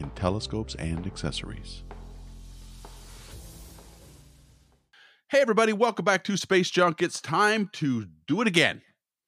in telescopes and accessories. Hey, everybody, welcome back to Space Junk. It's time to do it again.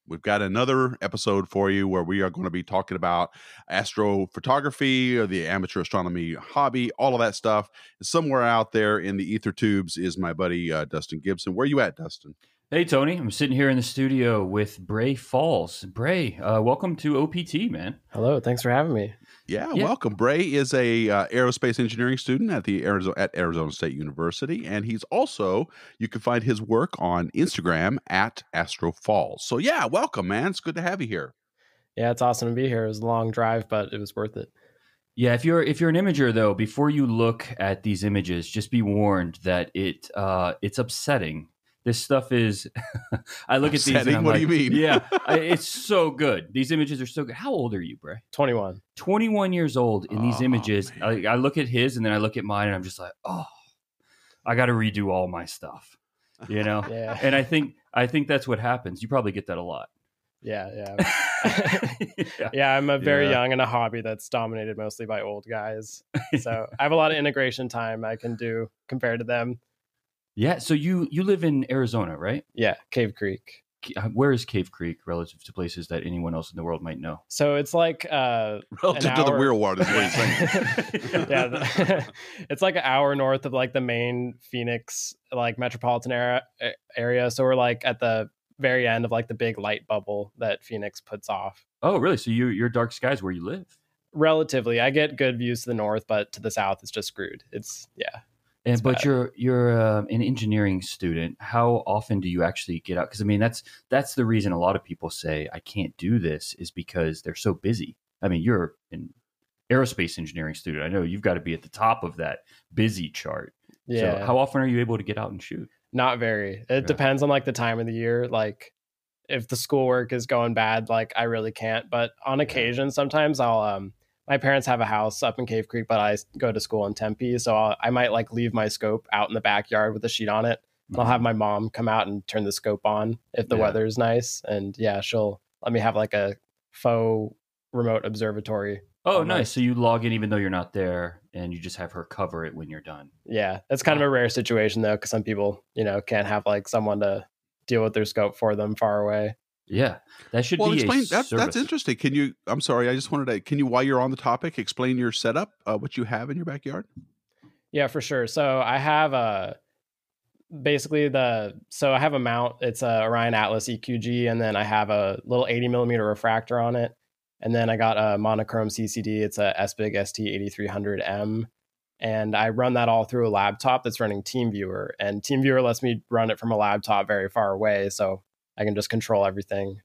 We've got another episode for you where we are going to be talking about astrophotography or the amateur astronomy hobby, all of that stuff. Somewhere out there in the ether tubes is my buddy uh, Dustin Gibson. Where are you at, Dustin? Hey Tony, I'm sitting here in the studio with Bray Falls. Bray, uh, welcome to OPT, man. Hello, thanks for having me. Yeah, yeah. welcome. Bray is a uh, aerospace engineering student at the Arizona at Arizona State University, and he's also you can find his work on Instagram at Astro Falls. So yeah, welcome, man. It's good to have you here. Yeah, it's awesome to be here. It was a long drive, but it was worth it. Yeah, if you're if you're an imager though, before you look at these images, just be warned that it uh, it's upsetting this stuff is i look Upsetting? at these what like, do you mean? yeah it's so good. These images are so good. How old are you bray 21 21 years old in these oh, images. I, I, look at his and then i look at mine and i'm just like oh i gotta redo all my stuff you know? Yeah. And i think i think that's what happens. You probably get that a lot. Yeah yeah. Yeah. yeah i'm a very yeah. young in a hobby that's dominated mostly by old guys. So i have a lot of integration time i can do compared to them yeah. So you you live in Arizona, right? Yeah, Cave Creek. Uh, where is Cave Creek relative to places that anyone else in the world might know? So it's like uh, relative to the real world is what he's saying. yeah, the, it's like an hour north of like the main Phoenix like metropolitan area area. So we're like at the very end of like the big light bubble that Phoenix puts off. Oh, really? So you your dark skies where you live? Relatively, I get good views to the north, but to the south, it's just screwed. It's yeah. And but bad. you're you're uh, an engineering student. How often do you actually get out? Because I mean, that's that's the reason a lot of people say I can't do this is because they're so busy. I mean, you're an aerospace engineering student. I know you've got to be at the top of that busy chart. Yeah. So how often are you able to get out and shoot? Not very. It yeah. depends on like the time of the year. Like if the schoolwork is going bad, like I really can't. But on occasion, sometimes I'll um my parents have a house up in Cave Creek, but I go to school in Tempe, so I'll, i might like leave my scope out in the backyard with a sheet on it. Mm-hmm. I'll have mm-hmm. my mom come out and turn the scope on if the yeah. weather is nice, and yeah, she'll let me have like a faux remote observatory. Oh, nice! So you log in even though you're not there, and you just have her cover it when you're done. Yeah, that's kind wow. of a rare situation though, because some people, you know, can't have like someone to deal with their scope for them far away. Yeah, that should well, be explain. That, that's interesting. Can you? I'm sorry. I just wanted to. Can you, while you're on the topic, explain your setup, uh, what you have in your backyard? Yeah, for sure. So I have a basically the so I have a mount. It's a Orion Atlas EQG, and then I have a little 80 millimeter refractor on it, and then I got a monochrome CCD. It's a SBIG ST8300M, and I run that all through a laptop that's running TeamViewer, and TeamViewer lets me run it from a laptop very far away. So I can just control everything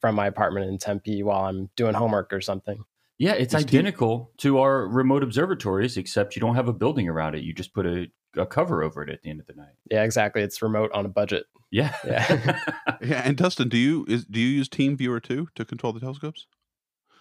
from my apartment in Tempe while I'm doing homework or something. Yeah, it's, it's identical to our remote observatories, except you don't have a building around it. You just put a, a cover over it at the end of the night. Yeah, exactly. It's remote on a budget. Yeah, yeah. yeah. And Dustin, do you is do you use Team Viewer too to control the telescopes?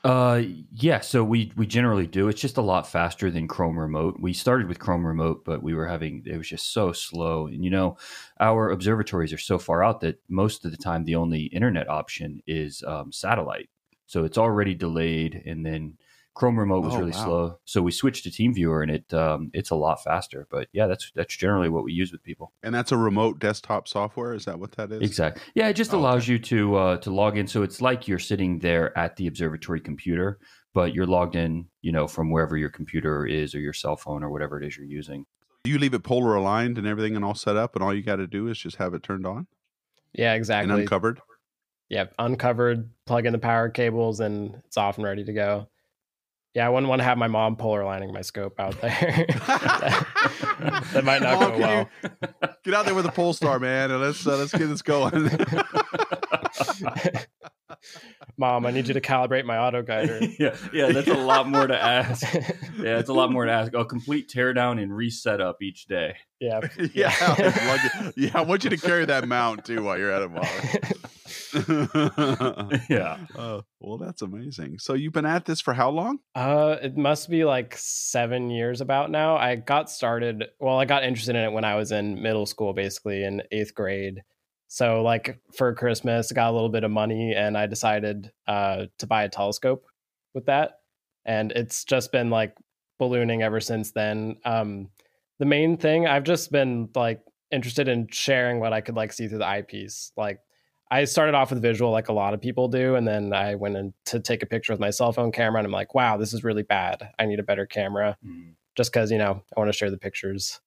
Uh, yeah. So we we generally do. It's just a lot faster than Chrome Remote. We started with Chrome Remote, but we were having it was just so slow. And you know, our observatories are so far out that most of the time the only internet option is um, satellite. So it's already delayed, and then Chrome Remote was oh, really wow. slow, so we switched to TeamViewer, and it um, it's a lot faster. But yeah, that's that's generally what we use with people. And that's a remote desktop software. Is that what that is? Exactly. Yeah, it just oh, allows okay. you to uh, to log in. So it's like you're sitting there at the observatory computer, but you're logged in, you know, from wherever your computer is or your cell phone or whatever it is you're using. You leave it polar aligned and everything and all set up, and all you got to do is just have it turned on. Yeah, exactly. And uncovered. Yeah, uncovered. Plug in the power cables, and it's off and ready to go. Yeah, I wouldn't want to have my mom polar aligning my scope out there. that, that, might not mom, go well. Get out there with a pole star, man, and let's uh, let's get this going. Mom, I need you to calibrate my auto guider. yeah, yeah, that's a lot more to ask. Yeah, it's a lot more to ask. A complete teardown and reset up each day. Yeah. yeah, yeah, yeah. I want you to carry that mount too while you're at it, Molly. Yeah. Uh, well, that's amazing. So you've been at this for how long? Uh, it must be like seven years about now. I got started. Well, I got interested in it when I was in middle school, basically in eighth grade. So, like for Christmas, I got a little bit of money, and I decided uh, to buy a telescope with that. And it's just been like ballooning ever since then. Um, the main thing I've just been like interested in sharing what I could like see through the eyepiece. Like I started off with visual like a lot of people do, and then I went in to take a picture with my cell phone camera, and I'm like, wow, this is really bad. I need a better camera, Mm. just because you know I want to share the pictures.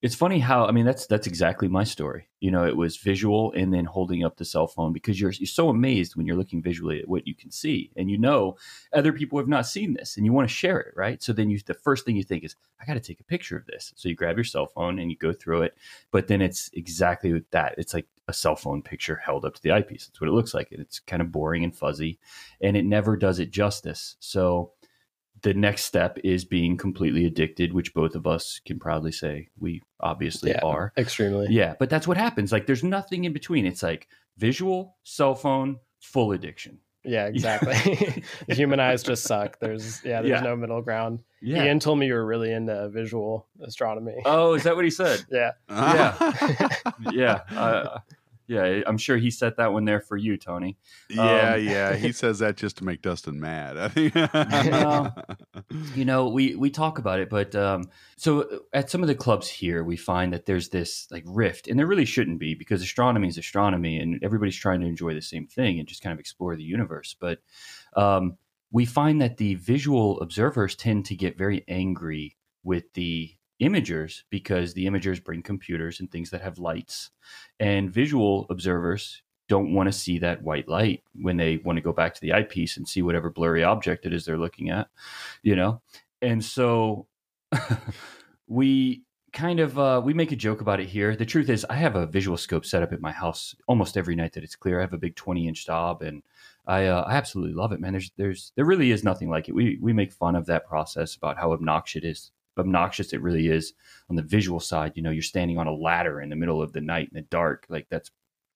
It's funny how I mean that's that's exactly my story. You know, it was visual and then holding up the cell phone because you're you're so amazed when you're looking visually at what you can see, and you know other people have not seen this, and you want to share it, right? So then you the first thing you think is I got to take a picture of this. So you grab your cell phone and you go through it, but then it's exactly that. It's like a cell phone picture held up to the eyepiece. That's what it looks like. It's kind of boring and fuzzy, and it never does it justice. So the next step is being completely addicted, which both of us can proudly say we obviously Yeah. are. Extremely. Yeah, but that's what happens. Like there's nothing in between. It's like visual, cell phone, full addiction. Yeah, exactly. the human eyes just suck. There's yeah, there's Yeah. no middle ground. Yeah. Ian told me you were really into visual astronomy. oh, is that what he said? yeah. yeah. Uh, yeah, I'm sure he set that one there for you, Tony. yeah, Um, yeah. He says that just to make Dustin mad. I think. No. you know we we talk about it but um so at some of the clubs here we find that there's this like rift and there really shouldn't be because astronomy is astronomy and everybody's trying to enjoy the same thing and just kind of explore the universe but um we find that the visual observers tend to get very angry with the imagers because the imagers bring computers and things that have lights and visual observers don't want to see that white light when they want to go back to the eyepiece and see whatever blurry object it is they're looking at, you know? And so we kind of uh, we make a joke about it here. The truth is I have a visual scope set up at my house almost every night that it's clear. I have a big 20 inch Dob and I uh, I absolutely love it, man. There's there's there really is nothing like it. We we make fun of that process about how obnoxious it is obnoxious it really is on the visual side. You know, you're standing on a ladder in the middle of the night in the dark. Like that's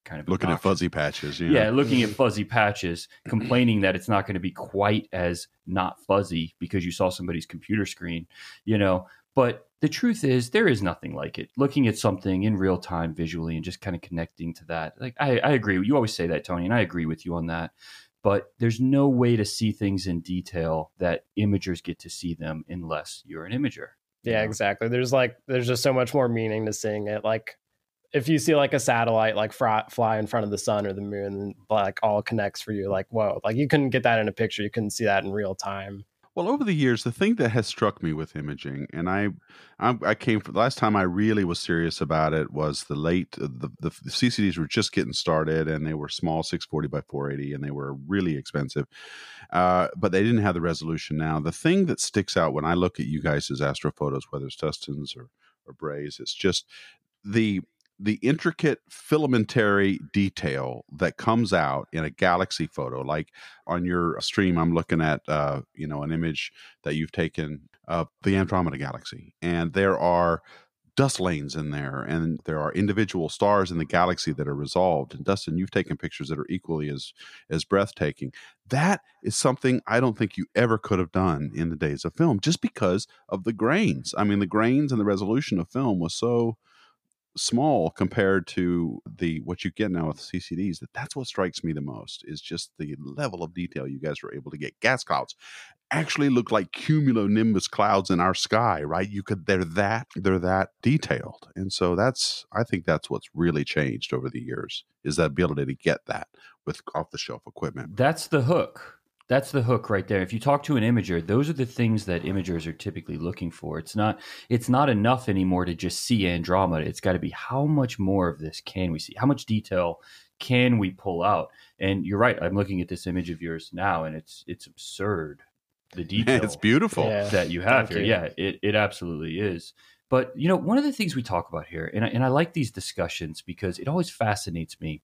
kind of Looking at fuzzy patches. You Yeah, know? looking at fuzzy patches, complaining that it's not going to be quite as not fuzzy because you saw somebody's computer screen, you know. But the truth is, there is nothing like it. Looking at something in real time visually and just kind of connecting to that. Like, I, I agree. You always say that, Tony, and I agree with you on that. But there's no way to see things in detail that imagers get to see them unless you're an imager. Yeah, know? exactly. There's like there's just so much more meaning to seeing it. Like if you see like a satellite like fry, fly in front of the sun or the moon, and like all connects for you. Like whoa, like you couldn't get that in a picture. You couldn't see that in real time. Well, over the years, the thing that has struck me with imaging, and I, I, I came the last time I really was serious about it was the late the, the the CCDs were just getting started, and they were small, six forty by four eighty, and they were really expensive, uh, but they didn't have the resolution. Now, the thing that sticks out when I look at you guys' as astrophotos, whether it's Dustin's or or Bray's, it's just the the intricate filamentary detail that comes out in a galaxy photo like on your stream i'm looking at uh, you know an image that you've taken of the andromeda galaxy and there are dust lanes in there and there are individual stars in the galaxy that are resolved. And dustin you've taken pictures that are equally as as breathtaking. That is something i don't think you ever could have done in the days of film just because of the grains. I mean the grains and the resolution of film was so small compared to the what you get now with CCDs that that's what strikes me the most is just the level of detail you guys were able to get. Gas clouds actually look like cumulonimbus clouds in our sky right? You could they're that they're that detailed. And so that's i think that's what's really changed over the years is that ability to get that with off the shelf equipment. That's the hook. That's the hook right there. If you talk to an imager, those are the things that imagers are typically looking for. It's not it's not enough anymore to just see Andromeda. It's got to be how much more of this can we see? How much detail can we pull out? And you're right. I'm looking at this image of yours now and it's it's absurd. The detail it's beautiful Yeah. that you have Thank here. you. Yeah, it, it absolutely is. But you know, one of the things we talk about here, and I, and I like these discussions because it always fascinates me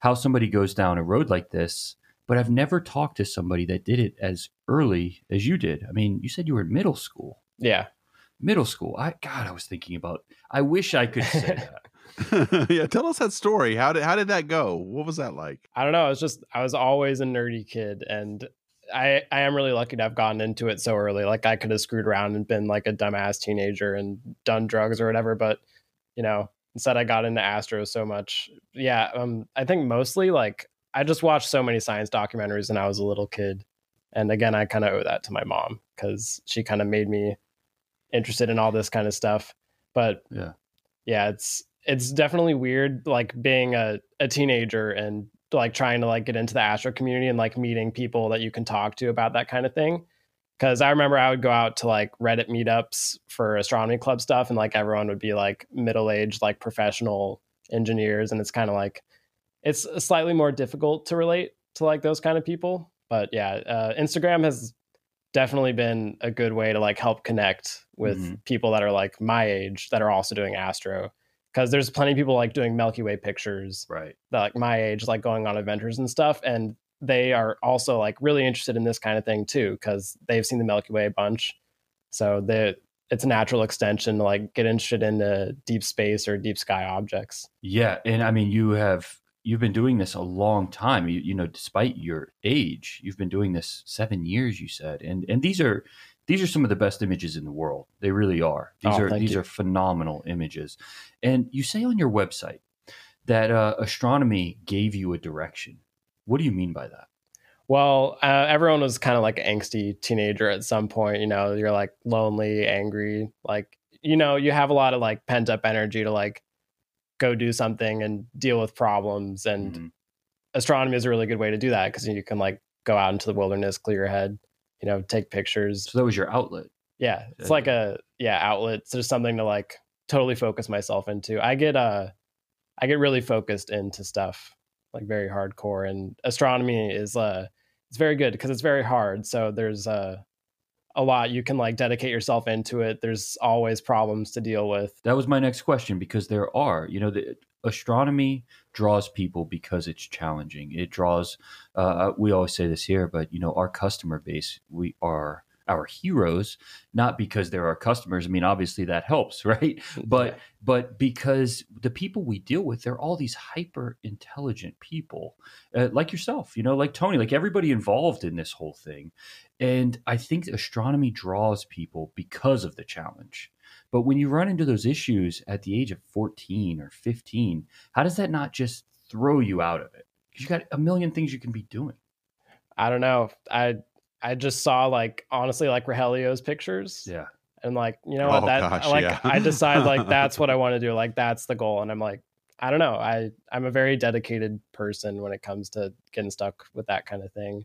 how somebody goes down a road like this but I've never talked to somebody that did it as early as you did. I mean, you said you were in middle school. Yeah. Middle school. I God, I was thinking about. I wish I could say that. yeah, tell us that story. How did how did that go? What was that like? I don't know. I was just I was always a nerdy kid, and I I am really lucky to have gotten into it so early. Like I could have screwed around and been like a dumbass teenager and done drugs or whatever, but you know, instead I got into Astro so much. Yeah, um, I think mostly like I just watched so many science documentaries when I was a little kid, and again, I kind of owe that to my mom because she kind of made me interested in all this kind of stuff. But yeah, yeah, it's it's definitely weird, like being a a teenager and like trying to like get into the astro community and like meeting people that you can talk to about that kind of thing. Because I remember I would go out to like Reddit meetups for astronomy club stuff, and like everyone would be like middle aged, like professional engineers, and it's kind of like it's slightly more difficult to relate to like those kind of people. But yeah, uh, Instagram has definitely been a good way to like help connect with mm-hmm. people that are like my age that are also doing astro because there's plenty of people like doing milky way pictures right that like my age like going on adventures and stuff and they are also like really interested in this kind of thing too because they've seen the Milky Way a bunch. So they it's a natural extension to like get interested in the deep space or deep sky objects. Yeah, and I mean you have you've been doing this a long time. You, you know, despite your age, you've been doing this seven years. You said, and and these are these are some of the best images in the world. They really are. These oh, are these you. are phenomenal images. And you say on your website that uh, astronomy gave you a direction. What do you mean by that? Well, uh, everyone was kind of like an angsty teenager at some point. You know, you're like lonely, angry, like you know, you have a lot of like pent up energy to like go do something and deal with problems. And mm-hmm. astronomy is a really good way to do that because you can like go out into the wilderness, clear your head, you know, take pictures. So that was your outlet. Yeah, it's like a yeah outlet. It's just something to like totally focus myself into. I get uh, I get really focused into stuff like very hardcore. And astronomy is uh it's very good because it's very hard. So there's uh a lot you can like dedicate yourself into it. There's always problems to deal with. That was my next question because there are you know the astronomy draws people because it's challenging. It draws uh, we always say this here but you know our customer base we are our heroes not because they're our customers. I mean obviously that helps right? But yeah. but because the people we deal with they're all these hyper intelligent people uh, like yourself you know like tony like everybody involved in this whole thing. And i think astronomy draws people because of the challenge. But when you run into those issues at the age of 14 or 15 how does that not just throw you out of it? Because you got a million things you can be doing. I don't know. I I just saw like honestly like Rogelio's pictures. Yeah. And like, you know what, oh, that gosh, like yeah. I decide like that's what I want to do. Like that's the goal. And I'm like, I don't know. I I'm a very dedicated person when it comes to getting stuck with that kind of thing.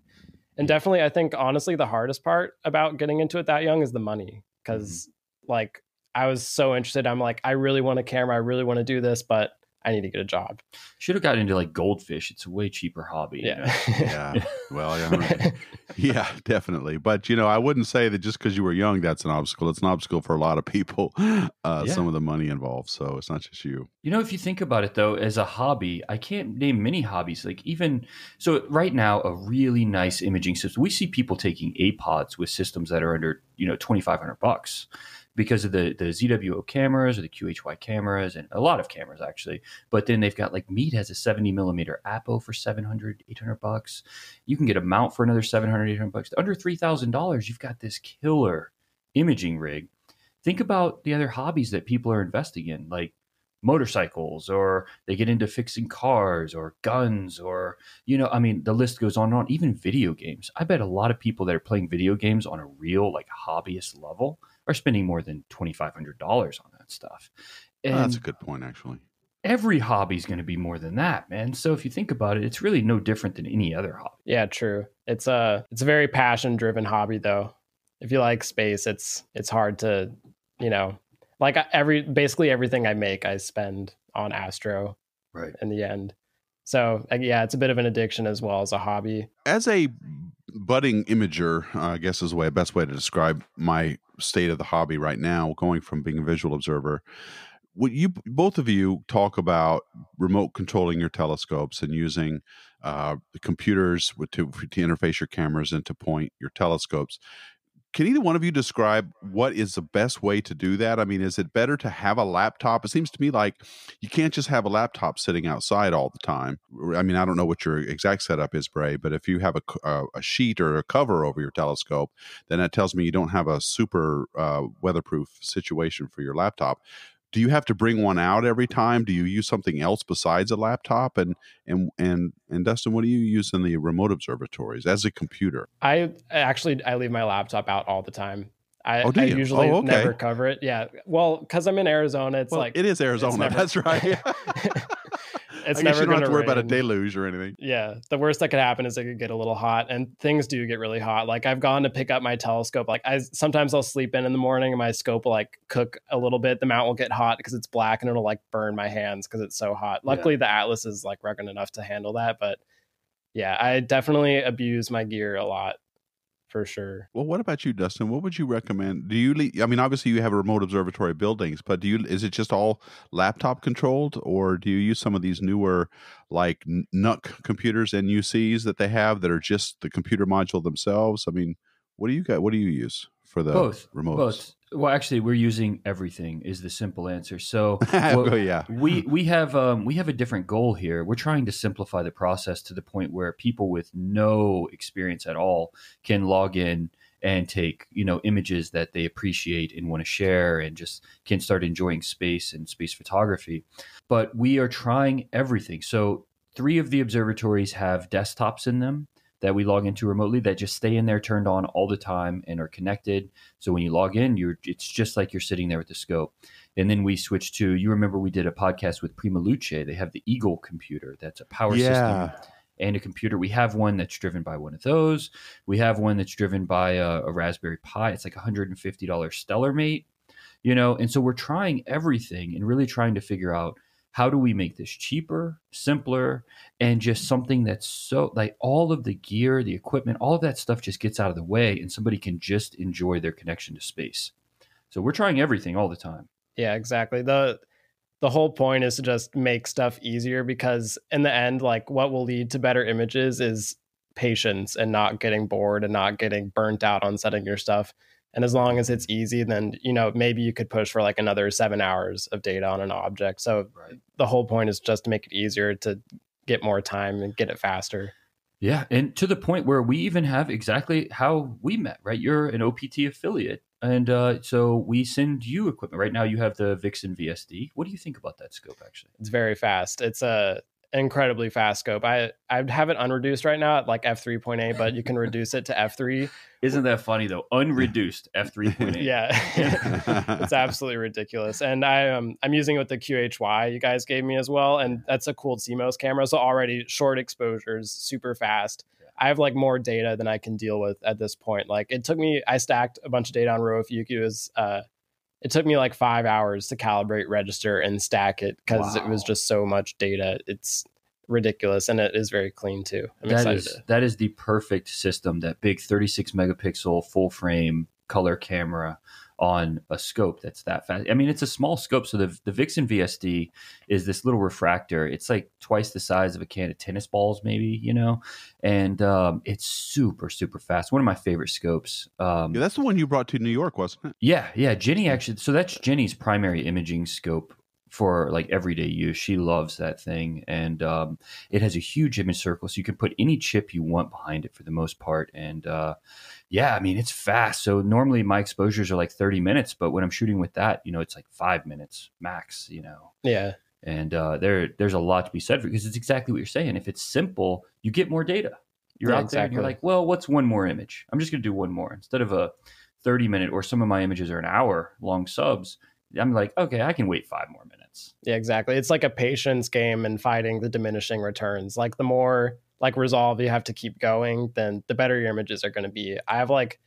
And definitely I think honestly the hardest part about getting into it that young is the money because mm-hmm. like I was so interested. I'm like I really want a camera. I really want to do this, but I need to get a job. Should have got into like goldfish. It's a way cheaper hobby. Yeah. You know? yeah. Well, yeah, yeah, definitely. But you know, I wouldn't say that just because you were young, that's an obstacle. It's an obstacle for a lot of people. Uh, yeah. Some of the money involved, so it's not just you. You know, if you think about it though, as a hobby, I can't name many hobbies. Like even so, right now, a really nice imaging system. We see people taking APODs with systems that are under you know twenty five hundred bucks because of the the ZWO cameras or the QHY cameras and a lot of cameras actually. But then they've got like Meade has a 70 millimeter Apo for 700, 800 bucks. You can get a mount for another 700, 800 bucks. Under $3,000, you've got this killer imaging rig. Think about the other hobbies that people are investing in, like motorcycles or they get into fixing cars or guns or you know i mean the list goes on and on even video games i bet a lot of people that are playing video games on a real like hobbyist level are spending more than $2,500 on that stuff. And oh, that's a good point, actually. Every hobby is going to be more than that, man. So if you think about it, it's really no different than any other hobby. Yeah, true. It's a it's a very passion driven hobby, though. If you like space, it's it's hard to, you know, like every basically everything I make, I spend on Astro. Right. In the end. So yeah, it's a bit of an addiction as well as a hobby. As a budding imager, uh, I guess is the way best way to describe my state of the hobby right now, going from being a visual observer. what you both of you talk about remote controlling your telescopes and using uh, the computers to, to interface your cameras and to point your telescopes can either one of you describe what is the best way to do that? I mean, is it better to have a laptop? It seems to me like you can't just have a laptop sitting outside all the time. I mean, I don't know what your exact setup is, Bray, but if you have a, a, a sheet or a cover over your telescope, then that tells me you don't have a super uh, weatherproof situation for your laptop do you have to bring one out every time? Do you use something else besides a laptop? And and and and Dustin, what do you use in the remote observatories as a computer? I actually I leave my laptop out all the time. I, oh, I usually oh, okay. never cover it. Yeah, well, because I'm in Arizona, it's well, like it is Arizona. Never, That's right. it's I never you don't have to worry rain. about a deluge or anything. Yeah, the worst that could happen is it could get a little hot, and things do get really hot. Like I've gone to pick up my telescope. Like I sometimes I'll sleep in in the morning, and my scope will like cook a little bit. The mount will get hot because it's black, and it'll like burn my hands because it's so hot. Luckily, yeah. the Atlas is like rugged enough to handle that, but yeah, I definitely abuse my gear a lot for sure. Well, what about you, Dustin? What would you recommend? Do you? I mean, obviously you have remote observatory buildings, but do you? Is it just all laptop controlled, or do you use some of these newer, like NUC computers, NUCs that they have that are just the computer module themselves? I mean, what do you got? What do you use for the both remotes? Both. Well, actually, we're using everything. Is the simple answer. So, well, oh, yeah, we we have um, we have a different goal here. We're trying to simplify the process to the point where people with no experience at all can log in and take you know images that they appreciate and want to share, and just can start enjoying space and space photography. But we are trying everything. So, three of the observatories have desktops in them that we log into remotely that just stay in there turned on all the time and are connected. So when you log in, you're it's just like you're sitting there with the scope. And then we switch to you remember we did a podcast with Prima Luce. They have the Eagle computer that's a power yeah. system and a computer. We have one that's driven by one of those. We have one that's driven by a, a Raspberry Pi. It's like $150 Stellar Mate, you know. And so we're trying everything and really trying to figure out how do we make this cheaper, simpler, and just something that's so like all of the gear, the equipment, all of that stuff just gets out of the way and somebody can just enjoy their connection to space. So we're trying everything all the time. Yeah, exactly. The the whole point is to just make stuff easier because in the end like what will lead to better images is patience and not getting bored and not getting burnt out on setting your stuff and as long as it's easy, then you know maybe you could push for like another seven hours of data on an object. So right. the whole point is just to make it easier to get more time and get it faster. Yeah, and to the point where we even have exactly how we met. Right, you're an OPT affiliate, and uh, so we send you equipment. Right now, you have the Vixen VSD. What do you think about that scope? Actually, it's very fast. It's a incredibly fast scope. I I have it unreduced right now at like f three point eight, but you can reduce it to f three. Isn't that funny though? Unreduced f three point eight. Yeah, it's absolutely ridiculous. And I um I'm using it with the QHY you guys gave me as well, and that's a cooled CMOS camera. So already short exposures, super fast. I have like more data than I can deal with at this point. Like it took me, I stacked a bunch of data on as uh, it took me like five hours to calibrate, register, and stack it because wow. it was just so much data. It's ridiculous, and it is very clean too. I'm that excited. Is, to... That is the perfect system. That big 36 megapixel full frame color camera on a scope that's that fast. I mean, it's a small scope. So the, the Vixen VSD is this little refractor. It's like twice the size of a can of tennis balls, maybe, you know, and um, it's super, super fast. One of my favorite scopes. Um, yeah, that's the one you brought to New York, wasn't it? Yeah. Yeah. Jenny actually, so that's Jenny's primary imaging scope for like everyday use. She loves that thing, and um, it has a huge image circle, so you can put any chip you want behind it for the most part. And uh, yeah, I mean it's fast. So normally my exposures are like thirty minutes, but when I'm shooting with that, you know, it's like five minutes max. You know. Yeah. And uh, there, there's a lot to be said for because it's exactly what you're saying. If it's simple, you get more data. You're yeah, out exactly. there and you're like, well, what's one more image? I'm just going to do one more instead of a 30 minute or some of my images are an hour long subs. I'm like, okay, I can wait five more minutes minutes. Yeah, exactly. It's like a patience game and fighting the diminishing returns. Like the more like resolve you have to keep going, then the better your images are going to be. I have like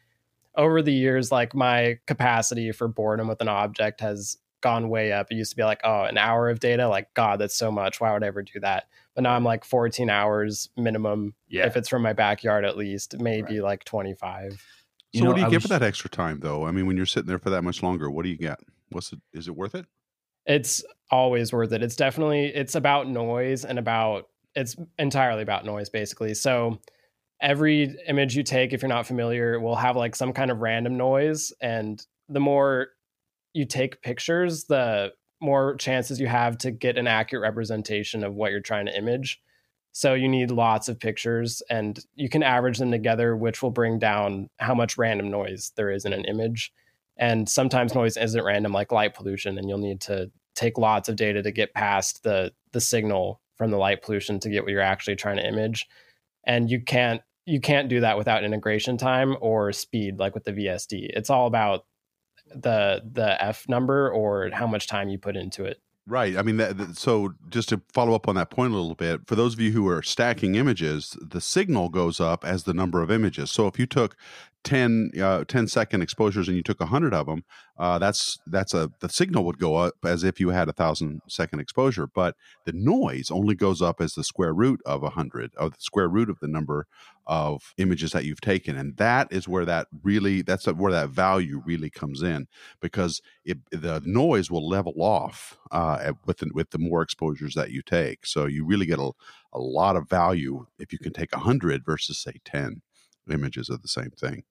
over the years, like my capacity for boredom with an object has gone way up. It used to be like, oh, an hour of data, like God, that's so much. Why would I ever do that? But now I'm like 14 hours minimum. Yeah. If it's from my backyard, at least maybe right. like 25. So you what do you I get was... for that extra time, though? I mean, when you're sitting there for that much longer, what do you get? What's it? Is it worth it? It's always worth it. It's definitely it's about noise and about it's entirely about noise basically. So every image you take if you're not familiar will have like some kind of random noise and the more you take pictures, the more chances you have to get an accurate representation of what you're trying to image. So you need lots of pictures and you can average them together, which will bring down how much random noise there is in an image. And sometimes noise isn't random, like light pollution, and you'll need to take lots of data to get past the the signal from the light pollution to get what you're actually trying to image. And you can't you can't do that without integration time or speed, like with the VSD. It's all about the the F number or how much time you put into it. Right. I mean, that, that, so just to follow up on that point a little bit, for those of you who are stacking images, the signal goes up as the number of images. So if you took 10, uh, 10 second exposures and you took 100 of them, uh, that's that's a the signal would go up as if you had a thousand second exposure, but the noise only goes up as the square root of 100, of the square root of the number of images that you've taken, and that is where that really that's where that value really comes in because it, the noise will level off uh, with the, with the more exposures that you take. So you really get a, a lot of value if you can take 100 versus say 10 images of the same thing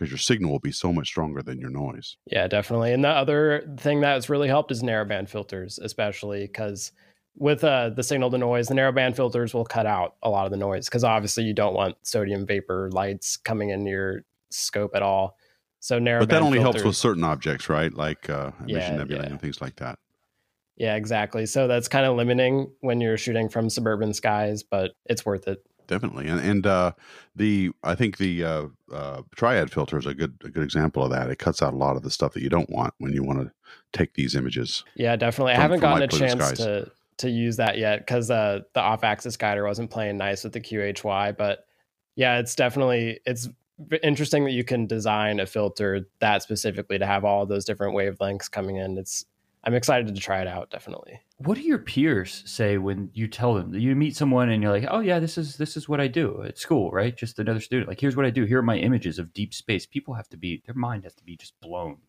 because your signal will be so much stronger than your noise. Yeah, definitely. And the other thing that's really helped is narrowband filters, especially because with uh, the signal to noise, the narrowband filters will cut out a lot of the noise because obviously you don't want sodium vapor lights coming in your scope at all. So narrow, but that only filters, helps with certain objects, right? Like uh, emission Yeah, nebulae yeah. and things like that. Yeah, exactly. So that's kind of limiting when you're shooting from suburban skies, but it's worth it. Definitely, and and uh, the I think the uh, uh, triad filter is a good a good example of that. It cuts out a lot of the stuff that you don't want when you want to take these images. Yeah, definitely. I haven't gotten a chance skies. to to use that yet because uh, the off-axis guider wasn't playing nice with the QHY. But yeah, it's definitely it's interesting that you can design a filter that specifically to have all those different wavelengths coming in. It's I'm excited to try it out. Definitely. What do your peers say when you tell them you meet someone and you're like, "Oh yeah, this is this is what I do at school, right? Just another student. Like, here's what I do. Here are my images of deep space." People have to be their mind has to be just blown.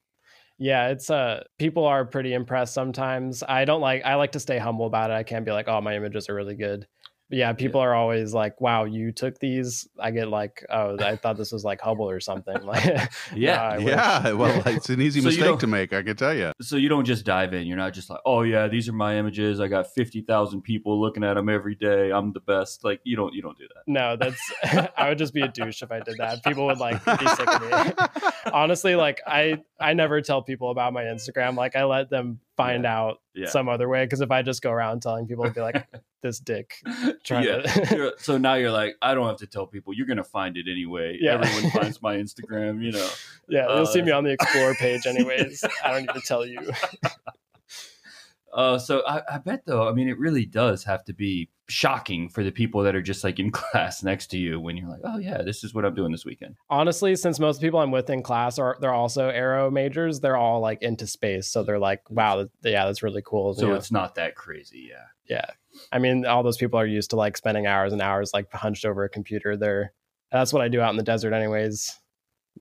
Yeah, it's uh people are pretty impressed sometimes. I don't like I like to stay humble about it. I can't be like, "Oh, my images are really good." But yeah, people are always like, "Wow, you took these." I get like, "Oh, I thought this was like Hubble or something." Like, Yeah, "Nah, I wish." yeah, well, it's an easy So mistake to make. I can tell you. So you don't just dive in. You're not just like, "Oh yeah, these are my images. I got fifty thousand people looking at them every day. I'm the best." Like you don't you don't do that. No, that's I would just be a douche if I did that. People would like be sick of me. Honestly, like I I never tell people about my Instagram. Like I let them find out Yeah. some other way because if I just go around telling people, it'd be like this dick trying yeah. to. So now you're like, I don't have to tell people. You're gonna find it anyway. Yeah. Everyone finds my Instagram. You know. yeah, you'll see Uh, me on the explore page anyways. I don't need to tell you. Uh, so I, I bet though, I mean, it really does have to be shocking for the people that are just like in class next to you when you're like, oh yeah, this is what I'm doing this weekend. Honestly, since most people I'm with in class are they're also aero majors, they're all like into space, so they're like, wow, yeah, that's really cool. So you know? it's not that crazy, yeah. yeah i mean all those people are used to like spending hours and hours like hunched over a computer they're that's what i do out in the desert anyways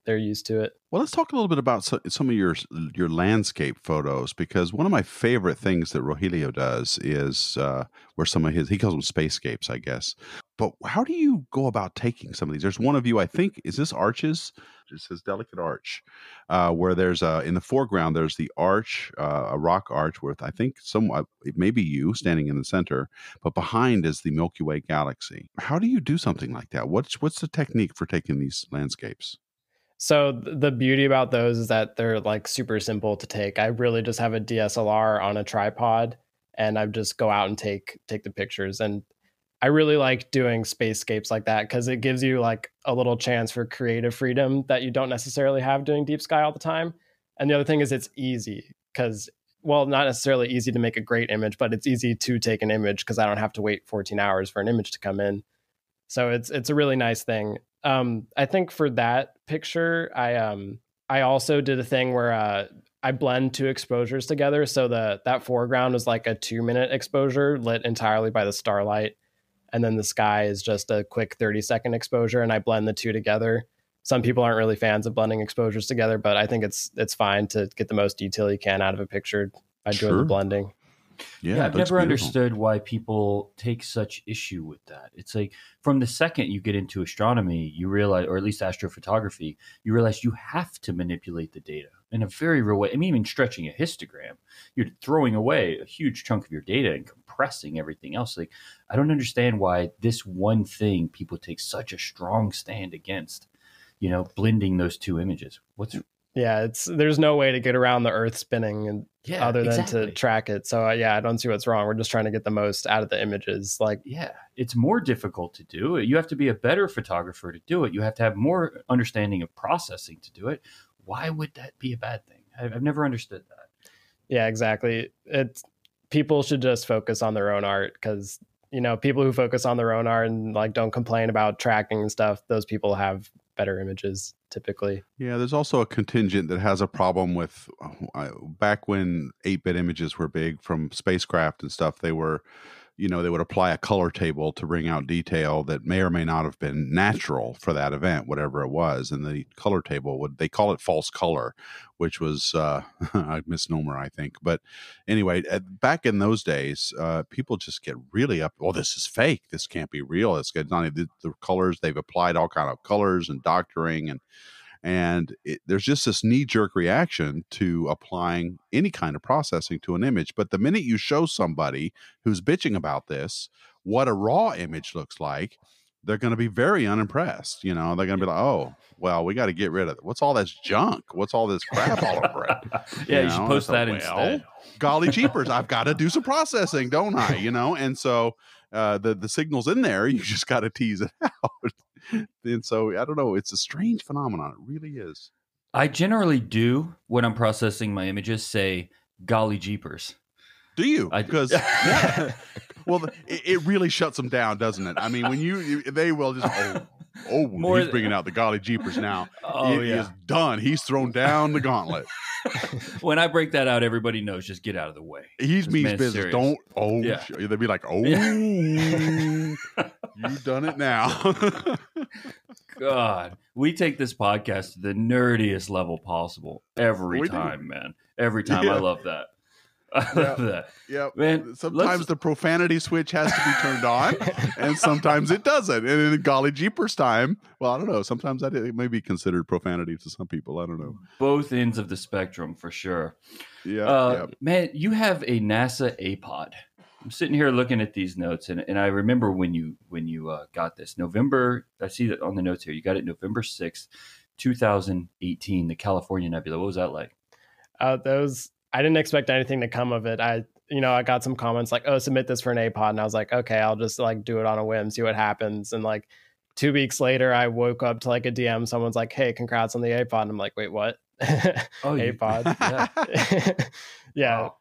they're used to it Well, let's talk a little bit about some of your your landscape photos because one of my favorite things that Rogelio does is uh, where some of his he calls them spacescapes, I guess. But how do you go about taking some of these? There's one of you, I think, is this arches? It says delicate arch, uh, where there's uh, in the foreground there's the arch, uh, a rock arch with I think some uh, it may be you standing in the center, but behind is the Milky Way galaxy. How do you do something like that? What's what's the technique for taking these landscapes? So the beauty about those is that they're like super simple to take. I really just have a dslr on a tripod and i just go out and take take the pictures. And i really like doing spacescapes like that because it gives you like a little chance for creative freedom that you don't necessarily have doing deep sky all the time. And the other thing is it's easy because well not necessarily easy to make a great image but it's easy to take an image because i don't have to wait 14 hours for an image to come in. So it's it's a really nice thing um i think for that picture i um i also did a thing where uh i blend two exposures together. So the that foreground is like a two minute exposure lit entirely by the starlight. And then the sky is just a quick 30 second exposure and i blend the two together. Some people aren't really fans of blending exposures together but i think it's it's fine to get the most detail you can out of a picture by doing the blending. Yeah, Yeah, I've never beautiful. understood why people take such issue with that. It's like from the second you get into astronomy, you realize, or at least astrophotography, you realize you have to manipulate the data in a very real way. I mean, even stretching a histogram, you're throwing away a huge chunk of your data and compressing everything else. Like, I don't understand why this one thing people take such a strong stand against. You know, blending those two images. What's Yeah, it's there's no way to get around the Earth spinning and yeah, other than exactly. to track it. So uh, yeah, I don't see what's wrong. We're just trying to get the most out of the images. Like yeah, it's more difficult to do. You have to be a better photographer to do it. You have to have more understanding of processing to do it. Why would that be a bad thing? I've, I've never understood that. yeah, exactly. It's people should just focus on their own art because you know people who focus on their own art and like don't complain about tracking and stuff. Those people have better images typically. Yeah, there's also a contingent that has a problem with uh, back when 8 bit images were big from spacecraft and stuff, they were, you know, they would apply a color table to bring out detail that may or may not have been natural for that event, whatever it was. And the color table would, they call it false color, which was uh, a misnomer, I think. But anyway, at, back in those days, uh, people just get really up. Oh, this is fake. This can't be real. It's good. Not the, the colors they've applied all kind of colors and doctoring and and it, there's just this knee jerk reaction to applying any kind of processing to an image. But the minute you show somebody who's bitching about this what a raw image looks like, they're going to be very unimpressed. You know, they're going to be like, "Oh, well, we got to get rid of it. What's all this junk? What's all this crap all over it?" yeah, you, You should post that well, instead. golly jeepers i've got to do some processing don't i you know and so uh the the signal's in there you just got to tease it out and so i don't know it's a strange phenomenon it really is I generally do when I'm processing my images say golly jeepers. do you because yeah well it, it really shuts them down doesn't it i mean when you you- they will just oh oh More he's bringing out the golly jeepers now Oh It yeah. is done he's thrown down the gauntlet when I break that out, everybody knows. Just get out of the way. he's means business serious. don't oh Yeah. they'd be like oh Yeah. you've done it now God, we take this podcast to the nerdiest level possible every We do. time, man. Every time. Yeah. I love that. I love that. Yeah, Man, sometimes let's- the profanity switch has to be turned on, and sometimes it doesn't. And in golly jeepers time, well, I don't know. Sometimes that it may be considered profanity to some people. I don't know. Both ends of the spectrum for sure. Yeah, Uh, Man, you have a NASA APOD. I'm sitting here looking at these notes, and, and I remember when you when you uh, got this November. I see that on the notes here. You got it November sixth, 2018. The California Nebula. What was that like? Uh, those I didn't expect anything to come of it. I you know I got some comments like oh submit this for an APOD and I was like okay I'll just like do it on a whim see what happens and like two weeks later I woke up to like a DM someone's like hey congrats on the APOD and I'm like wait what Oh, APOD yeah. yeah Wow.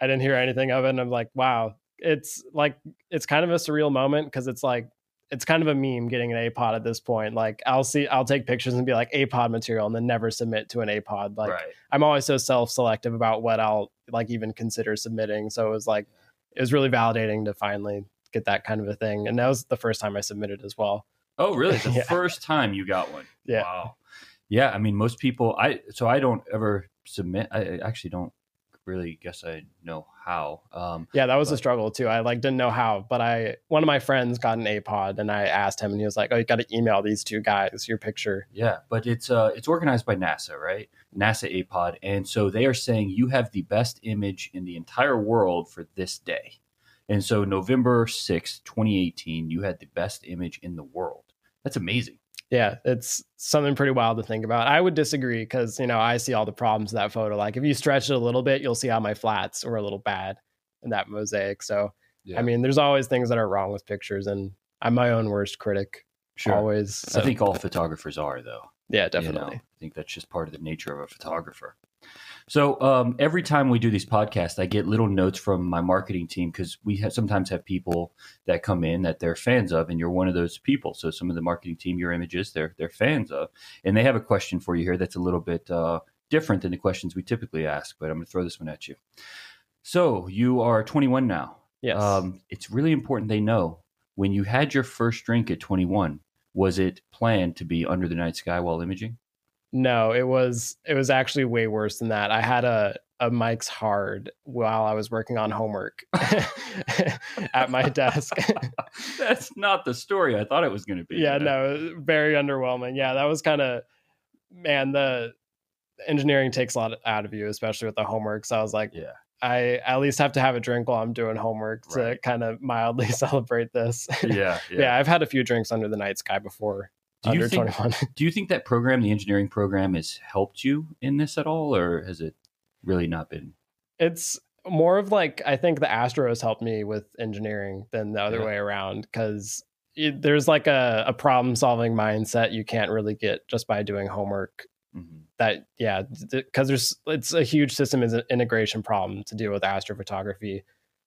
I didn't hear anything of it and I'm like wow it's like it's kind of a surreal moment because it's like it's kind of a meme getting an APOD at this point like I'll see I'll take pictures and be like APOD material and then never submit to an APOD like right. I'm always so self-selective about what I'll like even consider submitting. So it was like it was really validating to finally get that kind of a thing. And that was the first time I submitted as well. Oh, really? The Yeah. first time you got one? Yeah. Wow. Yeah. I mean, most people. I so I don't ever submit. I I actually don't really guess I know how. Um, Yeah, that was a struggle too. I like didn't know how, but I one of my friends got an APOD and I asked him and he was like, "Oh, you got to email these two guys your picture." yeah, but it's uh it's organized by NASA, right? NASA APOD, and so they are saying you have the best image in the entire world for this day. And so November sixth, 2018, you had the best image in the world. That's amazing. Yeah, it's something pretty wild to think about. I would disagree because you know I see all the problems in that photo. Like if you stretch it a little bit, you'll see how my flats were a little bad in that mosaic. So Yeah. I mean, there's always things that are wrong with pictures, and I'm my own worst critic. Sure. Always. So, I think all photographers are though. yeah, you know? definitely. I think that's just part of the nature of a photographer. So um, every time we do these podcasts, I get little notes from my marketing team because we have, sometimes have people that come in that they're fans of, and you're one of those people. So some of the marketing team, your images, they're they're fans of, and they have a question for you here that's a little bit uh, different than the questions we typically ask. But I'm going to throw this one at you. So you are 21 now. Yes. Um, it's really important they know when you had your first drink at 21, was it planned to be under the night sky while imaging? No, it was it was actually way worse than that. I had a a Mike's Hard while I was working on homework at my desk. That's not the story I thought it was going to be. Yeah, no, very underwhelming. Yeah, that was kind of man. The engineering takes a lot out of you, especially with the homework. So I was like, Yeah. I at least have to have a drink while I'm doing homework to kind of mildly celebrate this. Yeah. yeah. I've had a few drinks under the night sky before. Do you under think- 21. Do you think that program, the engineering program, has helped you in this at all, or has it really not been? it's more of like I think the Astro has helped me with engineering than the other Yeah. way around because there's like a, a problem solving mindset you can't really get just by doing homework. Mhm. That yeah, because there's it's a huge system is an integration problem to deal with astrophotography.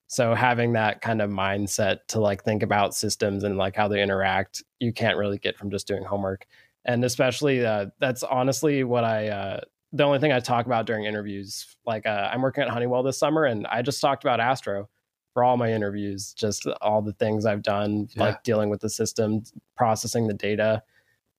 So having that kind of mindset to like think about systems and like how they interact, you can't really get from just doing homework. And especially uh, that's honestly what I uh, the only thing I talk about during interviews. Like uh, I'm working at Honeywell this summer, and I just talked about Astro for all my interviews. Just all the things I've done, Yeah. like dealing with the system, processing the data,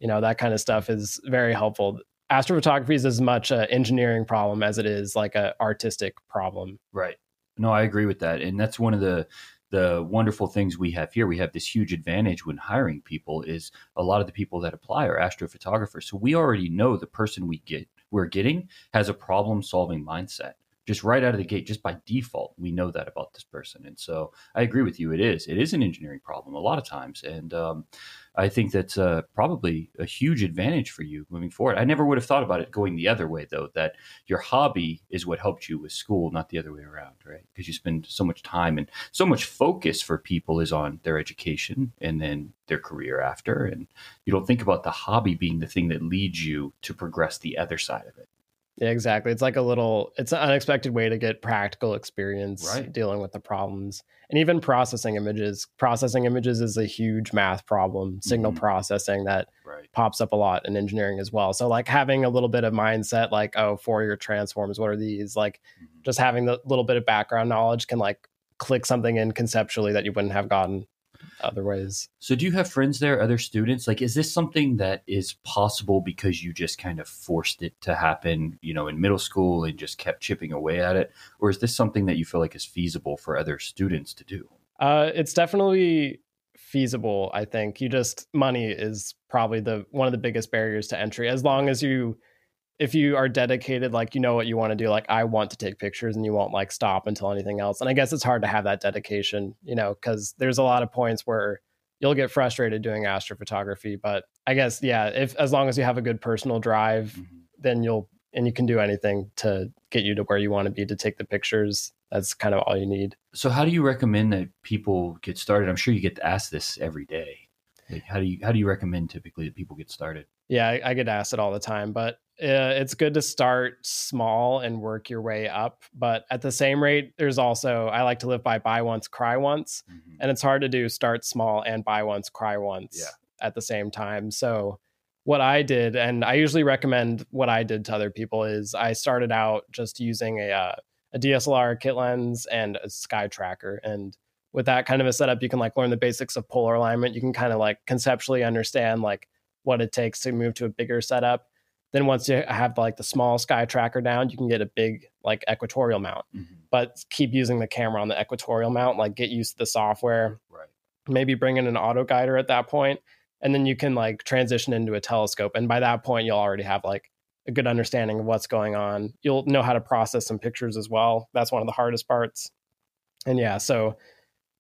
you know, that kind of stuff is very helpful. Astrophotography is as much an engineering problem as it is like a artistic problem. Right. No, I agree with that, and that's one of the the wonderful things we have here. We have this huge advantage when hiring people is a lot of the people that apply are astrophotographers. So we already know the person we get we're getting has a problem solving mindset. Just right out of the gate, just by default, we know that about this person. And so I agree with you. It is. It is an engineering problem a lot of times. And um, I think that's uh, probably a huge advantage for you moving forward. I never would have thought about it going the other way, though, that your hobby is what helped you with school, not the other way around, right? Because you spend so much time and so much focus for people is on their education and then their career after. And you don't think about the hobby being the thing that leads you to progress the other side of it. Yeah, exactly. It's like a little, it's an unexpected way to get practical experience Right. dealing with the problems. And even processing images. Processing images is a huge math problem, signal Mhm. processing that Right. pops up a lot in engineering as well. So, like having a little bit of mindset, like, oh, Fourier transforms, what are these? Like, Mhm. just having the little bit of background knowledge can like click something in conceptually that you wouldn't have gotten other ways. So, do you have friends there, other students? Like, is this something that is possible because you just kind of forced it to happen, you know, in middle school and just kept chipping away at it? Or is this something that you feel like is feasible for other students to do? Uh, it's definitely feasible. I think you just money is probably the one of the biggest barriers to entry. As long as you, if you are dedicated, like you know what you want to do, like I want to take pictures, and you won't like stop until anything else. And I guess it's hard to have that dedication, you know, because there's a lot of points where you'll get frustrated doing astrophotography. But I guess yeah, if as long as you have a good personal drive, Mhm. then you'll and you can do anything to get you to where you want to be to take the pictures. That's kind of all you need. So, how do you recommend that people get started? I'm sure you get asked this every day. Like, how do you how do you recommend typically that people get started? Yeah, I, I get asked it all the time, but uh, it's good to start small and work your way up. But at the same rate, there's also I like to live by buy once, cry once, Mhm. and it's hard to do start small and buy once, cry once Yeah. at the same time. So what I did, and I usually recommend what I did to other people, is I started out just using a uh, a DSLR kit lens and a sky tracker, and with that kind of a setup, you can like learn the basics of polar alignment. You can kind of like conceptually understand like what it takes to move to a bigger setup. Then once you have like the small sky tracker down, you can get a big like equatorial mount. Mhm. But keep using the camera on the equatorial mount, like get used to the software. Right. Maybe bring in an auto guider at that point, and then you can like transition into a telescope. And by that point, you'll already have like a good understanding of what's going on. You'll know how to process some pictures as well. That's one of the hardest parts. And yeah, so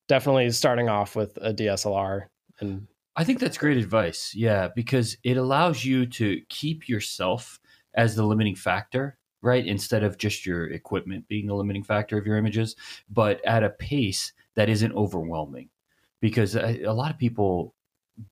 definitely starting off with a DSLR and I think that's great advice. Yeah, because it allows you to keep yourself as the limiting factor, right? Instead of just your equipment being the limiting factor of your images, but at a pace that isn't overwhelming. Because a, a lot of people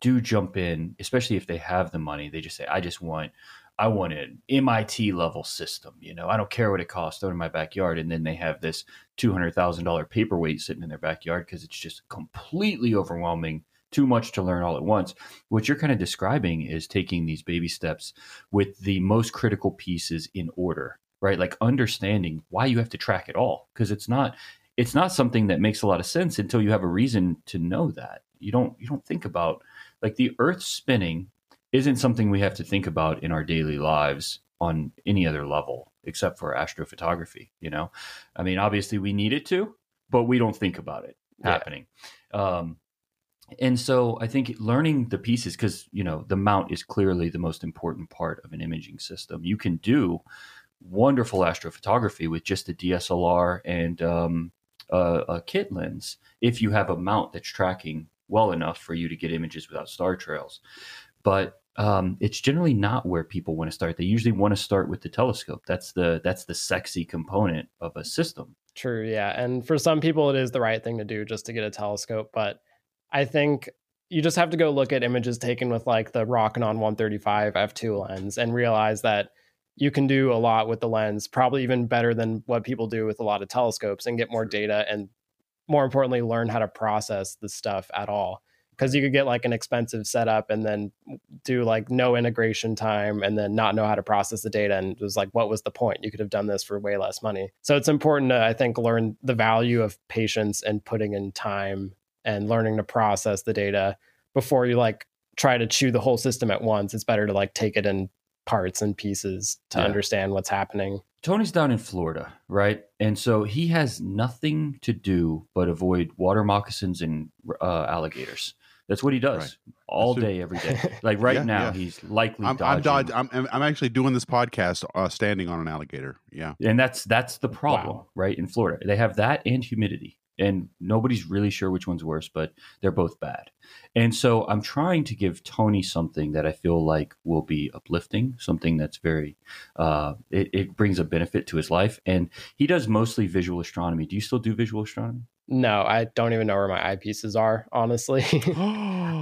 do jump in, especially if they have the money. They just say, "I just want, I want an MIT level system." You know, I don't care what it costs. Throw it in my backyard, and then they have this two hundred thousand dollar paperweight sitting in their backyard because it's just completely overwhelming too much to learn all at once. What you're kind of describing is taking these baby steps with the most critical pieces in order, right? Like understanding why you have to track it all because it's not it's not something that makes a lot of sense until you have a reason to know that. You don't you don't think about like the earth spinning isn't something we have to think about in our daily lives on any other level except for astrophotography. You know, I mean, obviously we need it to, but we don't think about it Yeah. happening. Um, and so I think learning the pieces, because you know the mount is clearly the most important part of an imaging system. You can do wonderful astrophotography with just a DSLR and um, a, a kit lens if you have a mount that's tracking well enough for you to get images without star trails. But um, it's generally not where people want to start. They usually want to start with the telescope. That's the that's the sexy component of a system. True, yeah. And for some people, it is the right thing to do just to get a telescope. But I think you just have to go look at images taken with like the Rokinon 135 f2 lens and realize that you can do a lot with the lens, probably even better than what people do with a lot of telescopes and get more data and more importantly, learn how to process the stuff at all. Because you could get like an expensive setup and then do like no integration time and then not know how to process the data. And it was like, what was the point? You could have done this for way less money. So it's important to, I think, learn the value of patience and putting in time and learning to process the data before you like try to chew the whole system at once. It's better to like take it in parts and pieces to Yeah. understand what's happening. Tony's down in Florida, right? And so he has nothing to do but avoid water moccasins and uh, alligators. That's what he does Right. all That's day, every day. Like right Yeah, now, yeah. he's likely I'm I'm, dodging. dodge, I'm I'm actually doing this podcast uh, standing on an alligator. Yeah. and that's that's the problem, Wow. right? In Florida, they have that and humidity, and nobody's really sure which one's worse, but they're both bad. And so I'm trying to give Tony something that I feel like will be uplifting, something that's very, uh, it, it brings a benefit to his life. And he does mostly visual astronomy. Do you still do visual astronomy? No, I don't even know where my eyepieces are, honestly.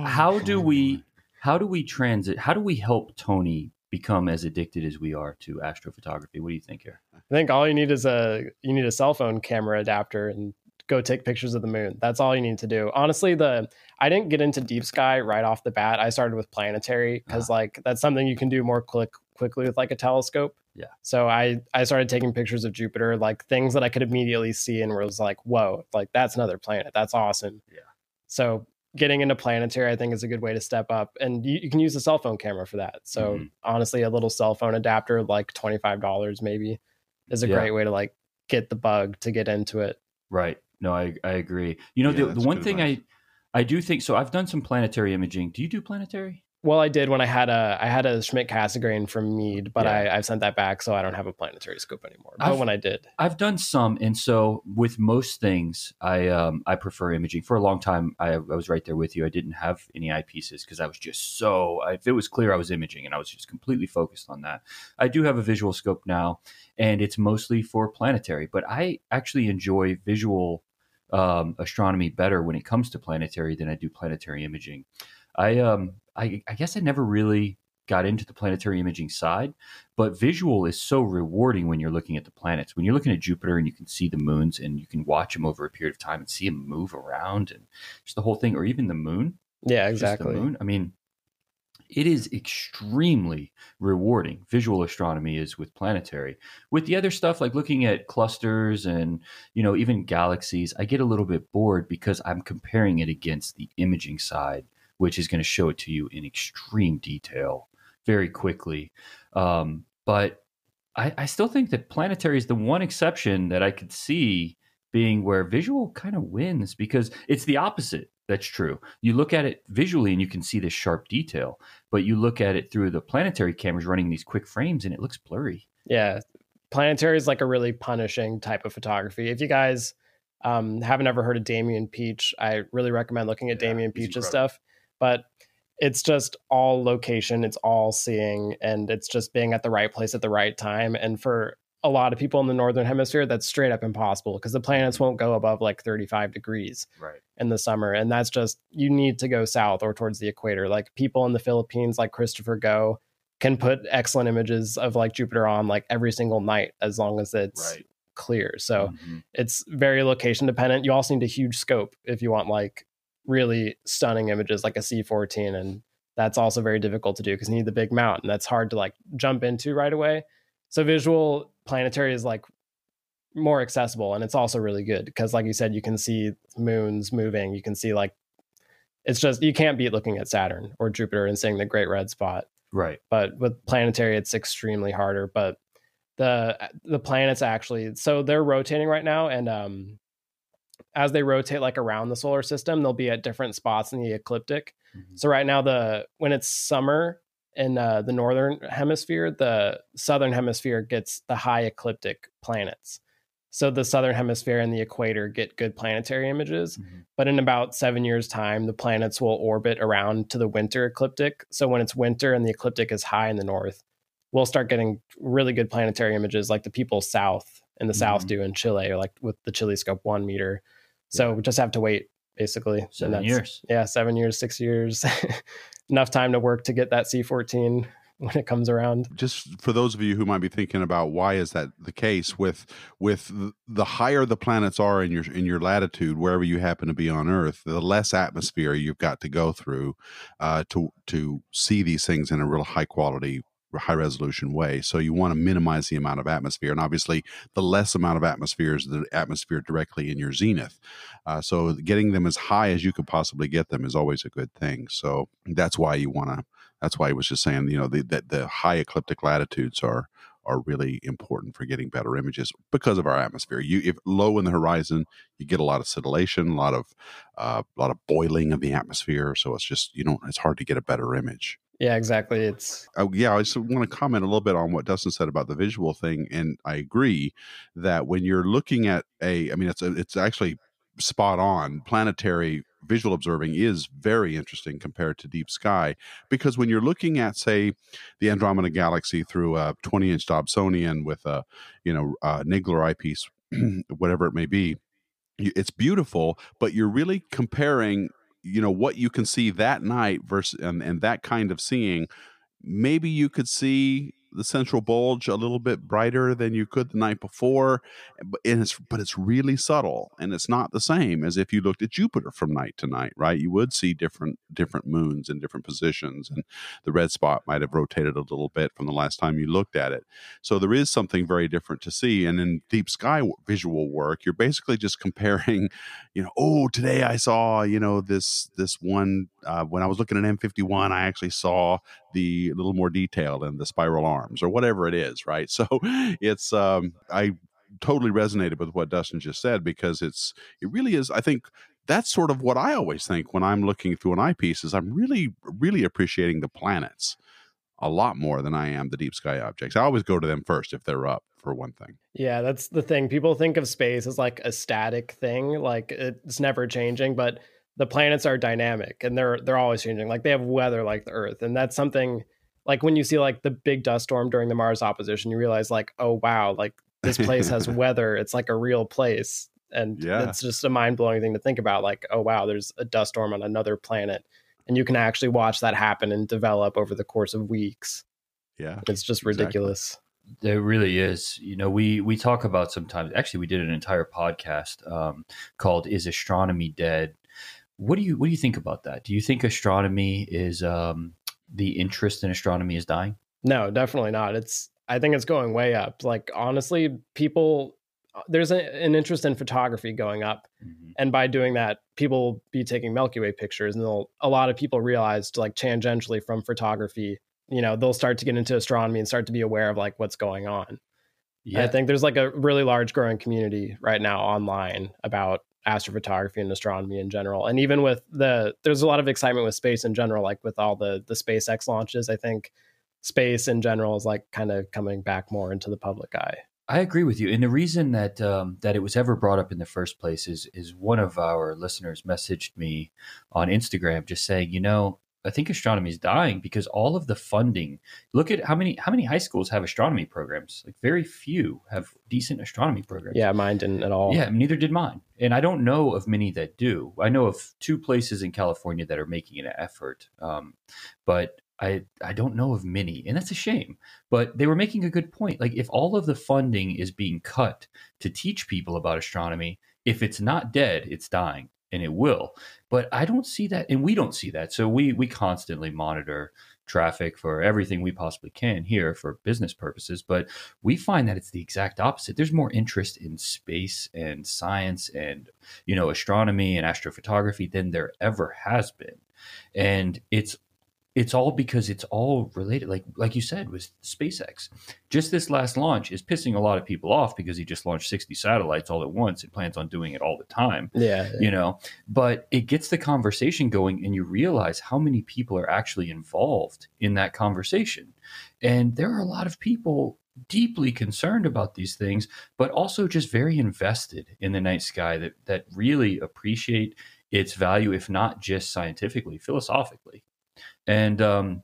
how do we how do we transit how do we help tony become as addicted as we are to astrophotography what do you think here I think all you need is a you need a cell phone camera adapter and go take pictures of the moon. That's all you need to do. Honestly, the I didn't get into deep sky right off the bat. I started with planetary because like that's something you can do more quick quickly with like a telescope. Yeah. So I I started taking pictures of Jupiter, like things that I could immediately see and was like, whoa, like that's another planet. That's awesome. Yeah. So getting into planetary, I think, is a good way to step up, and you, you can use a cell phone camera for that. So Mhm. honestly, a little cell phone adapter, like twenty five dollars maybe, is a Yeah. great way to like get the bug to get into it. right no i, I agree you know Yeah, the, the one thing advice. i i do think so i've done some planetary imaging do you do planetary Well, I did when I had a I had a Schmidt Cassegrain from Meade, but Yeah. I I've sent that back, so I don't have a planetary scope anymore. But I've- when I did, I've done some, and so with most things, I um, I prefer imaging. For a long time, I, I was right there with you. I didn't have any eyepieces because I was just so. If it was clear, I was imaging, and I was just completely focused on that. I do have a visual scope now, and it's mostly for planetary. But I actually enjoy visual um, astronomy better when it comes to planetary than I do planetary imaging. I um I, I guess I never really got into the planetary imaging side, but visual is so rewarding when you're looking at the planets. When you're looking at Jupiter and you can see the moons and you can watch them over a period of time and see them move around and just the whole thing, or even the moon. yeah, just the exactly. moon. I mean, it is extremely rewarding. Visual astronomy is with planetary. With the other stuff, like looking at clusters and you know even galaxies, I get a little bit bored because I'm comparing it against the imaging side, which is going to show it to you in extreme detail very quickly. Um, but I, I still think that planetary is the one exception that I could see being where visual kind of wins because it's the opposite. That's true. You look at it visually and you can see the sharp detail, but you look at it through the planetary cameras running these quick frames and it looks blurry. Yeah, planetary is like a really punishing type of photography. If you guys um, haven't ever heard of Damian Peach, I really recommend looking at Yeah, Damian Peach's stuff. But it's just all location, it's all seeing, and it's just being at the right place at the right time. And for a lot of people in the northern hemisphere, that's straight up impossible because the planets won't go above like 35 degrees Right. in the summer. And that's just, you need to go south or towards the equator. Like people in the Philippines, like Christopher Go, can put excellent images of like Jupiter on like every single night as long as it's Right. clear. So Mhm. it's very location dependent. You also need a huge scope if you want like really stunning images like a C14. And that's also very difficult to do because you need the big mount and that's hard to like jump into right away. So visual planetary is like more accessible and it's also really good because like you said you can see moons moving you can see like it's just you can't beat looking at Saturn or Jupiter and seeing the Great Red Spot. Right. But with planetary, it's extremely harder. But the the planets actually, so they're rotating right now, and um, as they rotate like around the solar system, they'll be at different spots in the ecliptic. Mm-hmm. So right now, the when it's summer in uh, the northern hemisphere, the southern hemisphere gets the high ecliptic planets. So the southern hemisphere and the equator get good planetary images. Mm-hmm. But in about seven years' time, the planets will orbit around to the winter ecliptic. So when it's winter and the ecliptic is high in the north, we'll start getting really good planetary images like the people south in the mm-hmm. south do in Chile, or like with the ChileScope one meter. So yeah. we just have to wait basically. Seven years. Yeah, seven years, six years. Enough time to work to get that C14 when it comes around. Just for those of you who might be thinking about why is that the case with with the higher the planets are in your in your latitude wherever you happen to be on Earth, the less atmosphere you've got to go through uh, to to see these things in a real high quality high resolution way. So you want to minimize the amount of atmosphere, and obviously, the less amount of atmosphere is the atmosphere directly in your zenith. Uh, so getting them as high as you could possibly get them is always a good thing. So that's why you want to. That's why I was just saying, you know, the, the, the high ecliptic latitudes are are really important for getting better images because of our atmosphere. You, if low in the horizon, you get a lot of scintillation, a lot of uh, a lot of boiling of the atmosphere. So it's just you know it's hard to get a better image. Yeah, exactly. It's oh, yeah. I just want to comment a little bit on what Dustin said about the visual thing, and I agree that when you're looking at a, I mean, it's a, it's actually spot on. Planetary visual observing is very interesting compared to deep sky because when you're looking at, say, the Andromeda Galaxy through a 20 inch Dobsonian with a, you know, a Nagler eyepiece, whatever it may be, it's beautiful, but you're really comparing you know what you can see that night versus and, and that kind of seeing maybe you could see the central bulge a little bit brighter than you could the night before but it's but it's really subtle and it's not the same as if you looked at Jupiter from night to night right? You would see different different moons in different positions and the red spot might have rotated a little bit from the last time you looked at it. So there is something very different to see and in deep sky visual work you're basically just comparing you know oh today I saw you know this this one uh, when I was looking at M51 I actually saw the little more detail in the spiral arms or whatever it is, right? So it's um, I totally resonated with what Dustin just said because it's it really is. I think that's sort of what I always think when I'm looking through an eyepiece is I'm really really appreciating the planets a lot more than I am the deep sky objects. I always go to them first if they're up for one thing. Yeah, that's the thing. People think of space as like a static thing, like it's never changing, but the planets are dynamic and they're they're always changing. Like they have weather like the Earth, and that's something like when you see like the big dust storm during the Mars opposition, you realize like, oh wow, like this place has weather. It's like a real place, and yeah. it's just a mind blowing thing to think about. Like, oh wow, there's a dust storm on another planet, and you can actually watch that happen and develop over the course of weeks. Yeah, it's just ridiculous. Exactly. There really is. You know, we we talk about sometimes. Actually, we did an entire podcast um, called "Is Astronomy Dead?" What do you what do you think about that? Do you think astronomy is um, the interest in astronomy is dying? No, definitely not. It's I think it's going way up. Like honestly, people there's a, an interest in photography going up, mm-hmm. and by doing that, people will be taking Milky Way pictures, and they'll a lot of people realized like tangentially from photography, you know, they'll start to get into astronomy and start to be aware of like what's going on. Yeah. I think there's like a really large growing community right now online about astrophotography and astronomy in general. And even with the there's a lot of excitement with space in general, like with all the the SpaceX launches. I think space in general is like kind of coming back more into the public eye. I agree with you, and the reason that um, that it was ever brought up in the first place is is one of our listeners messaged me on Instagram just saying, you know, I think astronomy is dying because all of the funding. Look at how many how many high schools have astronomy programs. Like very few have decent astronomy programs. Yeah, mine didn't at all. Yeah, neither did mine. And I don't know of many that do. I know of two places in California that are making an effort, um, but I I don't know of many, and that's a shame. But they were making a good point. Like if all of the funding is being cut to teach people about astronomy, if it's not dead, it's dying and it will. But I don't see that, and we don't see that. So we we constantly monitor traffic, for everything we possibly can here for business purposes. But we find that it's the exact opposite. There's more interest in space and science and, you know, astronomy and astrophotography than there ever has been. And it's it's all because it's all related like like you said with SpaceX. Just this last launch is pissing a lot of people off because he just launched 60 satellites all at once and plans on doing it all the time. Yeah. You know, but it gets the conversation going and you realize how many people are actually involved in that conversation. And there are a lot of people deeply concerned about these things, but also just very invested in the night sky that that really appreciate its value, if not just scientifically, philosophically. And um,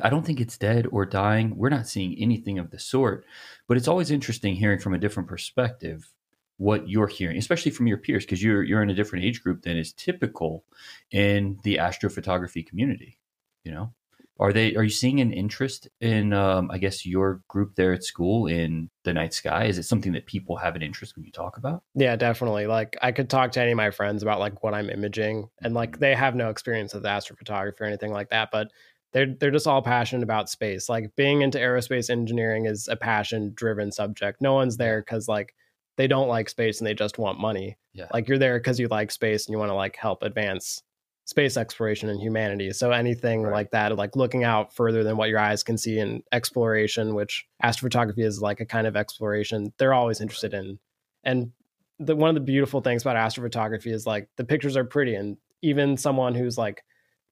I don't think it's dead or dying. We're not seeing anything of the sort. But it's always interesting hearing from a different perspective what you're hearing, especially from your peers, because you're you're in a different age group than is typical in the astrophotography community. You know, are they are you seeing an interest in um, I guess your group there at school in the night sky? Is it something that people have an interest when you talk about? Yeah, definitely. Like I could talk to any of my friends about like what I'm imaging and like they have no experience with astrophotography or anything like that, but they're they're just all passionate about space. Like being into aerospace engineering is a passion driven subject. No one's there cuz like they don't like space and they just want money. Yeah. Like you're there cuz you like space and you want to like help advance space exploration and humanity. So anything Right. like that, like looking out further than what your eyes can see in exploration, which astrophotography is like a kind of exploration, they're always interested in. And the one of the beautiful things about astrophotography is like the pictures are pretty and even someone who's like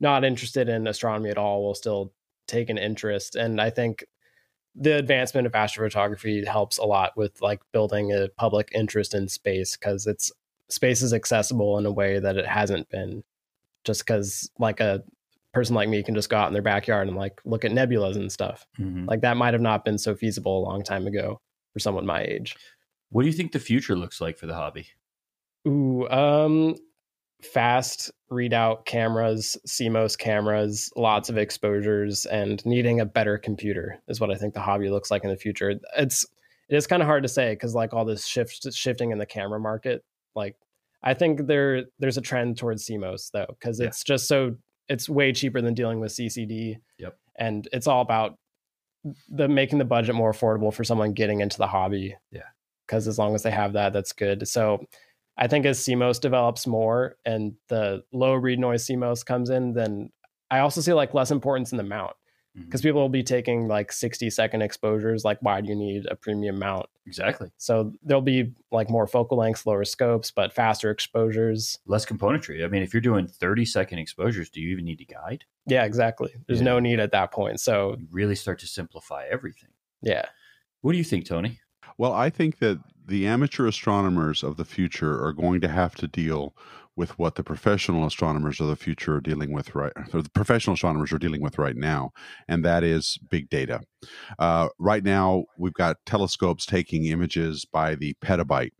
not interested in astronomy at all will still take an interest. And I think the advancement of astrophotography helps a lot with like building a public interest in space because it's space is accessible in a way that it hasn't been just because like a person like me can just go out in their backyard and like look at nebulas and stuff Mhm. like that might have not been so feasible a long time ago for someone my age What do you think the future looks like for the hobby? ooh um fast readout cameras cmos cameras lots of exposures and needing a better computer is what i think the hobby looks like in the future it's it is kind of hard to say because like all this shift shifting in the camera market like i think there there's a trend towards cmos though because Yeah. it's just so it's way cheaper than dealing with ccd Yep. and it's all about the making the budget more affordable for someone getting into the hobby Yeah. because as long as they have that that's good so I think as CMOS develops more and the low read noise CMOS comes in, then I also see like less importance in the mount mm-hmm. because people will be taking like 60 second exposures. Like, why do you need a premium mount? Exactly. So there'll be like more focal lengths, lower scopes, but faster exposures. Less componentry. I mean, if you're doing 30 second exposures, do you even need to guide? Yeah, exactly. There's Yeah. no need at that point. So You really start to simplify everything. yeah, What do you think, Tony? Well, I think that the amateur astronomers of the future are going to have to deal with what the professional astronomers of the future are dealing with right the professional astronomers are dealing with right now and that is big data. Uh, right now we've got telescopes taking images by the petabyte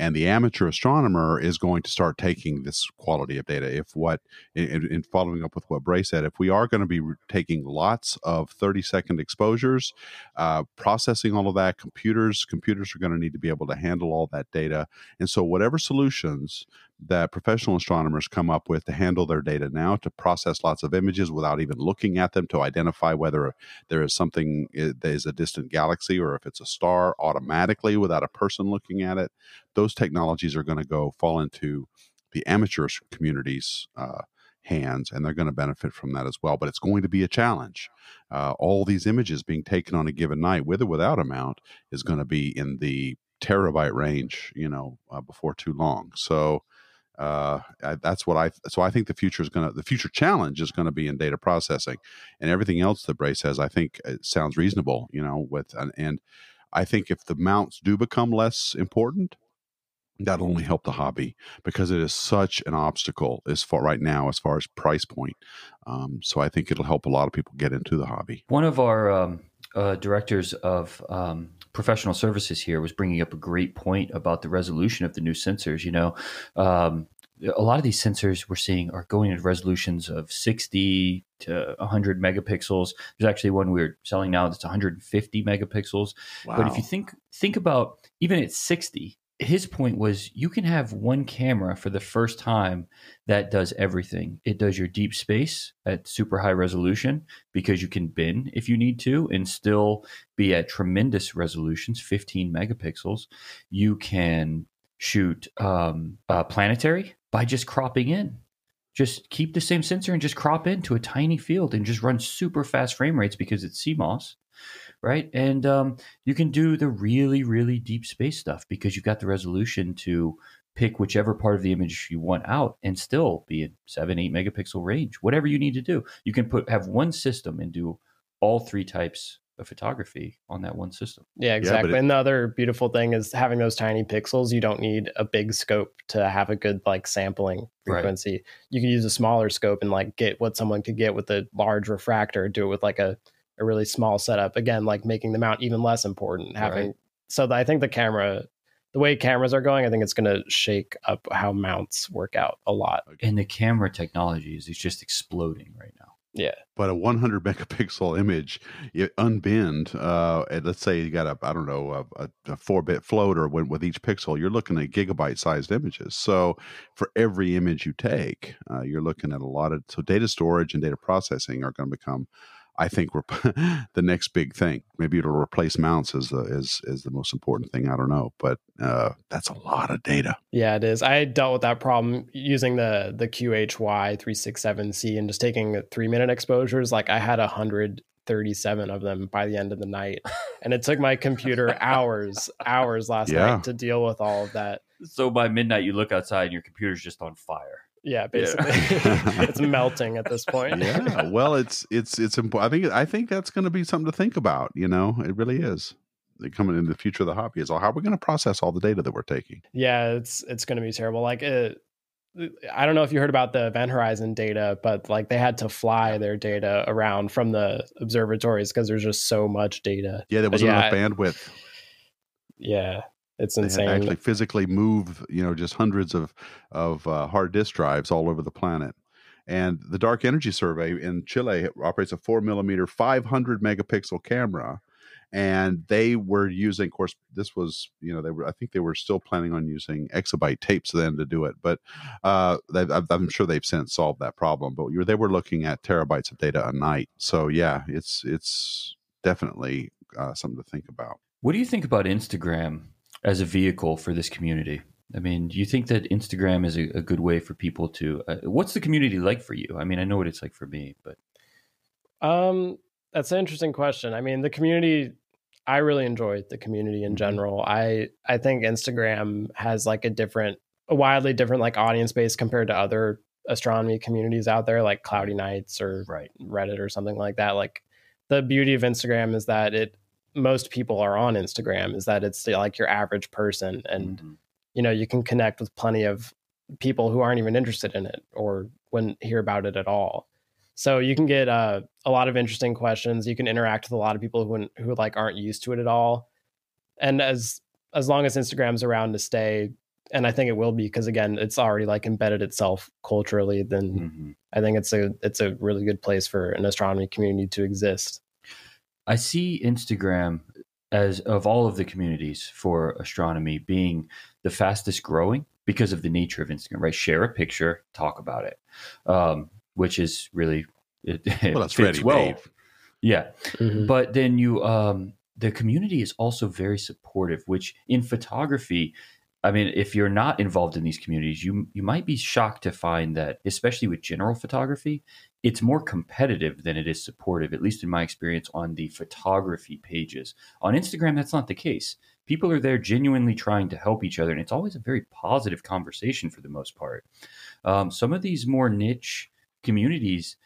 and the amateur astronomer is going to start taking this quality of data. If what in, in following up with what bray said if we are going to be taking lots of 30 second exposures uh, processing all of that computers computers are going to need to be able to handle all that data. And so whatever solutions that professional astronomers come up with to handle their data now to process lots of images without even looking at them to identify whether there is something i- that is a distant galaxy or if it's a star automatically without a person looking at it those technologies are going to go fall into the amateur communities. uh, hands and they're going to benefit from that as well but it's going to be a challenge uh, all these images being taken on a given night with or without a mount is going to be in the terabyte range you know uh, before too long so uh, I, that's what I so I think the future is to the future challenge is to be in data processing. And everything else that Bray says I think it sounds reasonable you know with and, and I think if the mounts do become less important that'll only help the hobby because it is such an obstacle as far right now as far as price point. Um, so I think it'll help a lot of people get into the hobby. One of our um, uh, directors of um, professional services here was bringing up a great point about the resolution of the new sensors. You know, um, a lot of these sensors we're seeing are going at resolutions of 60 to 100 megapixels. There's actually one we're selling now that's 150 megapixels. But if you think think about even at 60, his point was you can have one camera for the first time that does everything. It does your deep space at super high resolution because you can bin if you need to and still be at tremendous resolutions, 15 megapixels. You can shoot um, uh, planetary by just cropping in. Just keep the same sensor and just crop into a tiny field and just run super fast frame rates because it's CMOS right? And um, you can do the really, really deep space stuff because you've got the resolution to pick whichever part of the image you want out and still be in seven, eight megapixel range, whatever you need to do. You can put have one system and do all three types of photography on that one system. Yeah, exactly. Yeah, it, and the other beautiful thing is having those tiny pixels. You don't need a big scope to have a good like sampling frequency. Right. You can use a smaller scope and like get what someone could get with a large refractor. Do it with like a a really small setup. Again, like making the mount even less important. Having right. so I think the camera, the way cameras are going, I think it's going to shake up how mounts work out a lot. And the camera technology is just exploding right now. Yeah. But a 100 megapixel image, you unbinned, uh, and let's say you got a, I don't know, a, a four bit floater with, with each pixel, you're looking at gigabyte sized images. So for every image you take, uh, you're looking at a lot of, so data storage and data processing are going to become I think we're the next big thing. Maybe it'll replace mounts as the is is the most important thing. I don't know, but uh, that's a lot of data. Yeah, it is. I dealt with that problem using the the QHY three six seven C and just taking three minute exposures. Like I had a hundred 37 of them by the end of the night. And it took my computer hours, hours last yeah. night to deal with all of that. So by midnight, you look outside and your computer's just on fire. Yeah, basically, yeah. it's melting at this point. yeah, well, it's it's it's important. I think I think that's going to be something to think about. You know, it really is. Coming in the future of the hobby is how are we going to process all the data that we're taking? Yeah, it's it's going to be terrible. Like it, I don't know if you heard about the Event Horizon data, but like they had to fly their data around from the observatories because there's just so much data. Yeah, there wasn't yeah, enough bandwidth. Yeah, it's they insane. actually physically move, you know, just hundreds of of uh, hard disk drives all over the planet. And the Dark Energy Survey in Chile operates a four millimeter, 500 megapixel camera. And they were using, of course, this was, you know, they were, I think they were still planning on using exabyte tapes then to do it. But uh, I'm sure they've since solved that problem. But they were looking at terabytes of data a night. So, yeah, it's, it's definitely uh, something to think about. What do you think about Instagram as a vehicle for this community? I mean, do you think that Instagram is a, a good way for people to? Uh, what's the community like for you? I mean, I know what it's like for me, but um, that's an interesting question. I mean, the community. I really enjoy the community in mm-hmm. general. I I think Instagram has like a different, a wildly different like audience base compared to other astronomy communities out there, like Cloudy Nights or right. Reddit or something like that. Like the beauty of Instagram is that it most people are on Instagram is that it's like your average person and mm-hmm. you know you can connect with plenty of people who aren't even interested in it or wouldn't hear about it at all. So you can get uh, a lot of interesting questions. You can interact with a lot of people who who like aren't used to it at all. And as as long as Instagram's around to stay, and I think it will be because again, it's already like embedded itself culturally. Then mm-hmm. I think it's a it's a really good place for an astronomy community to exist. I see Instagram as of all of the communities for astronomy being the fastest growing because of the nature of Instagram, right? Share a picture, talk about it, um, which is really it, it well, fits well. Made. Yeah, mm-hmm. but then you um, the community is also very supportive, which in photography I mean, if you're not involved in these communities, you you might be shocked to find that, especially with general photography, it's more competitive than it is supportive. At least in my experience on the photography pages on Instagram, that's not the case. People are there genuinely trying to help each other, and it's always a very positive conversation for the most part. Um, some of these more niche communities,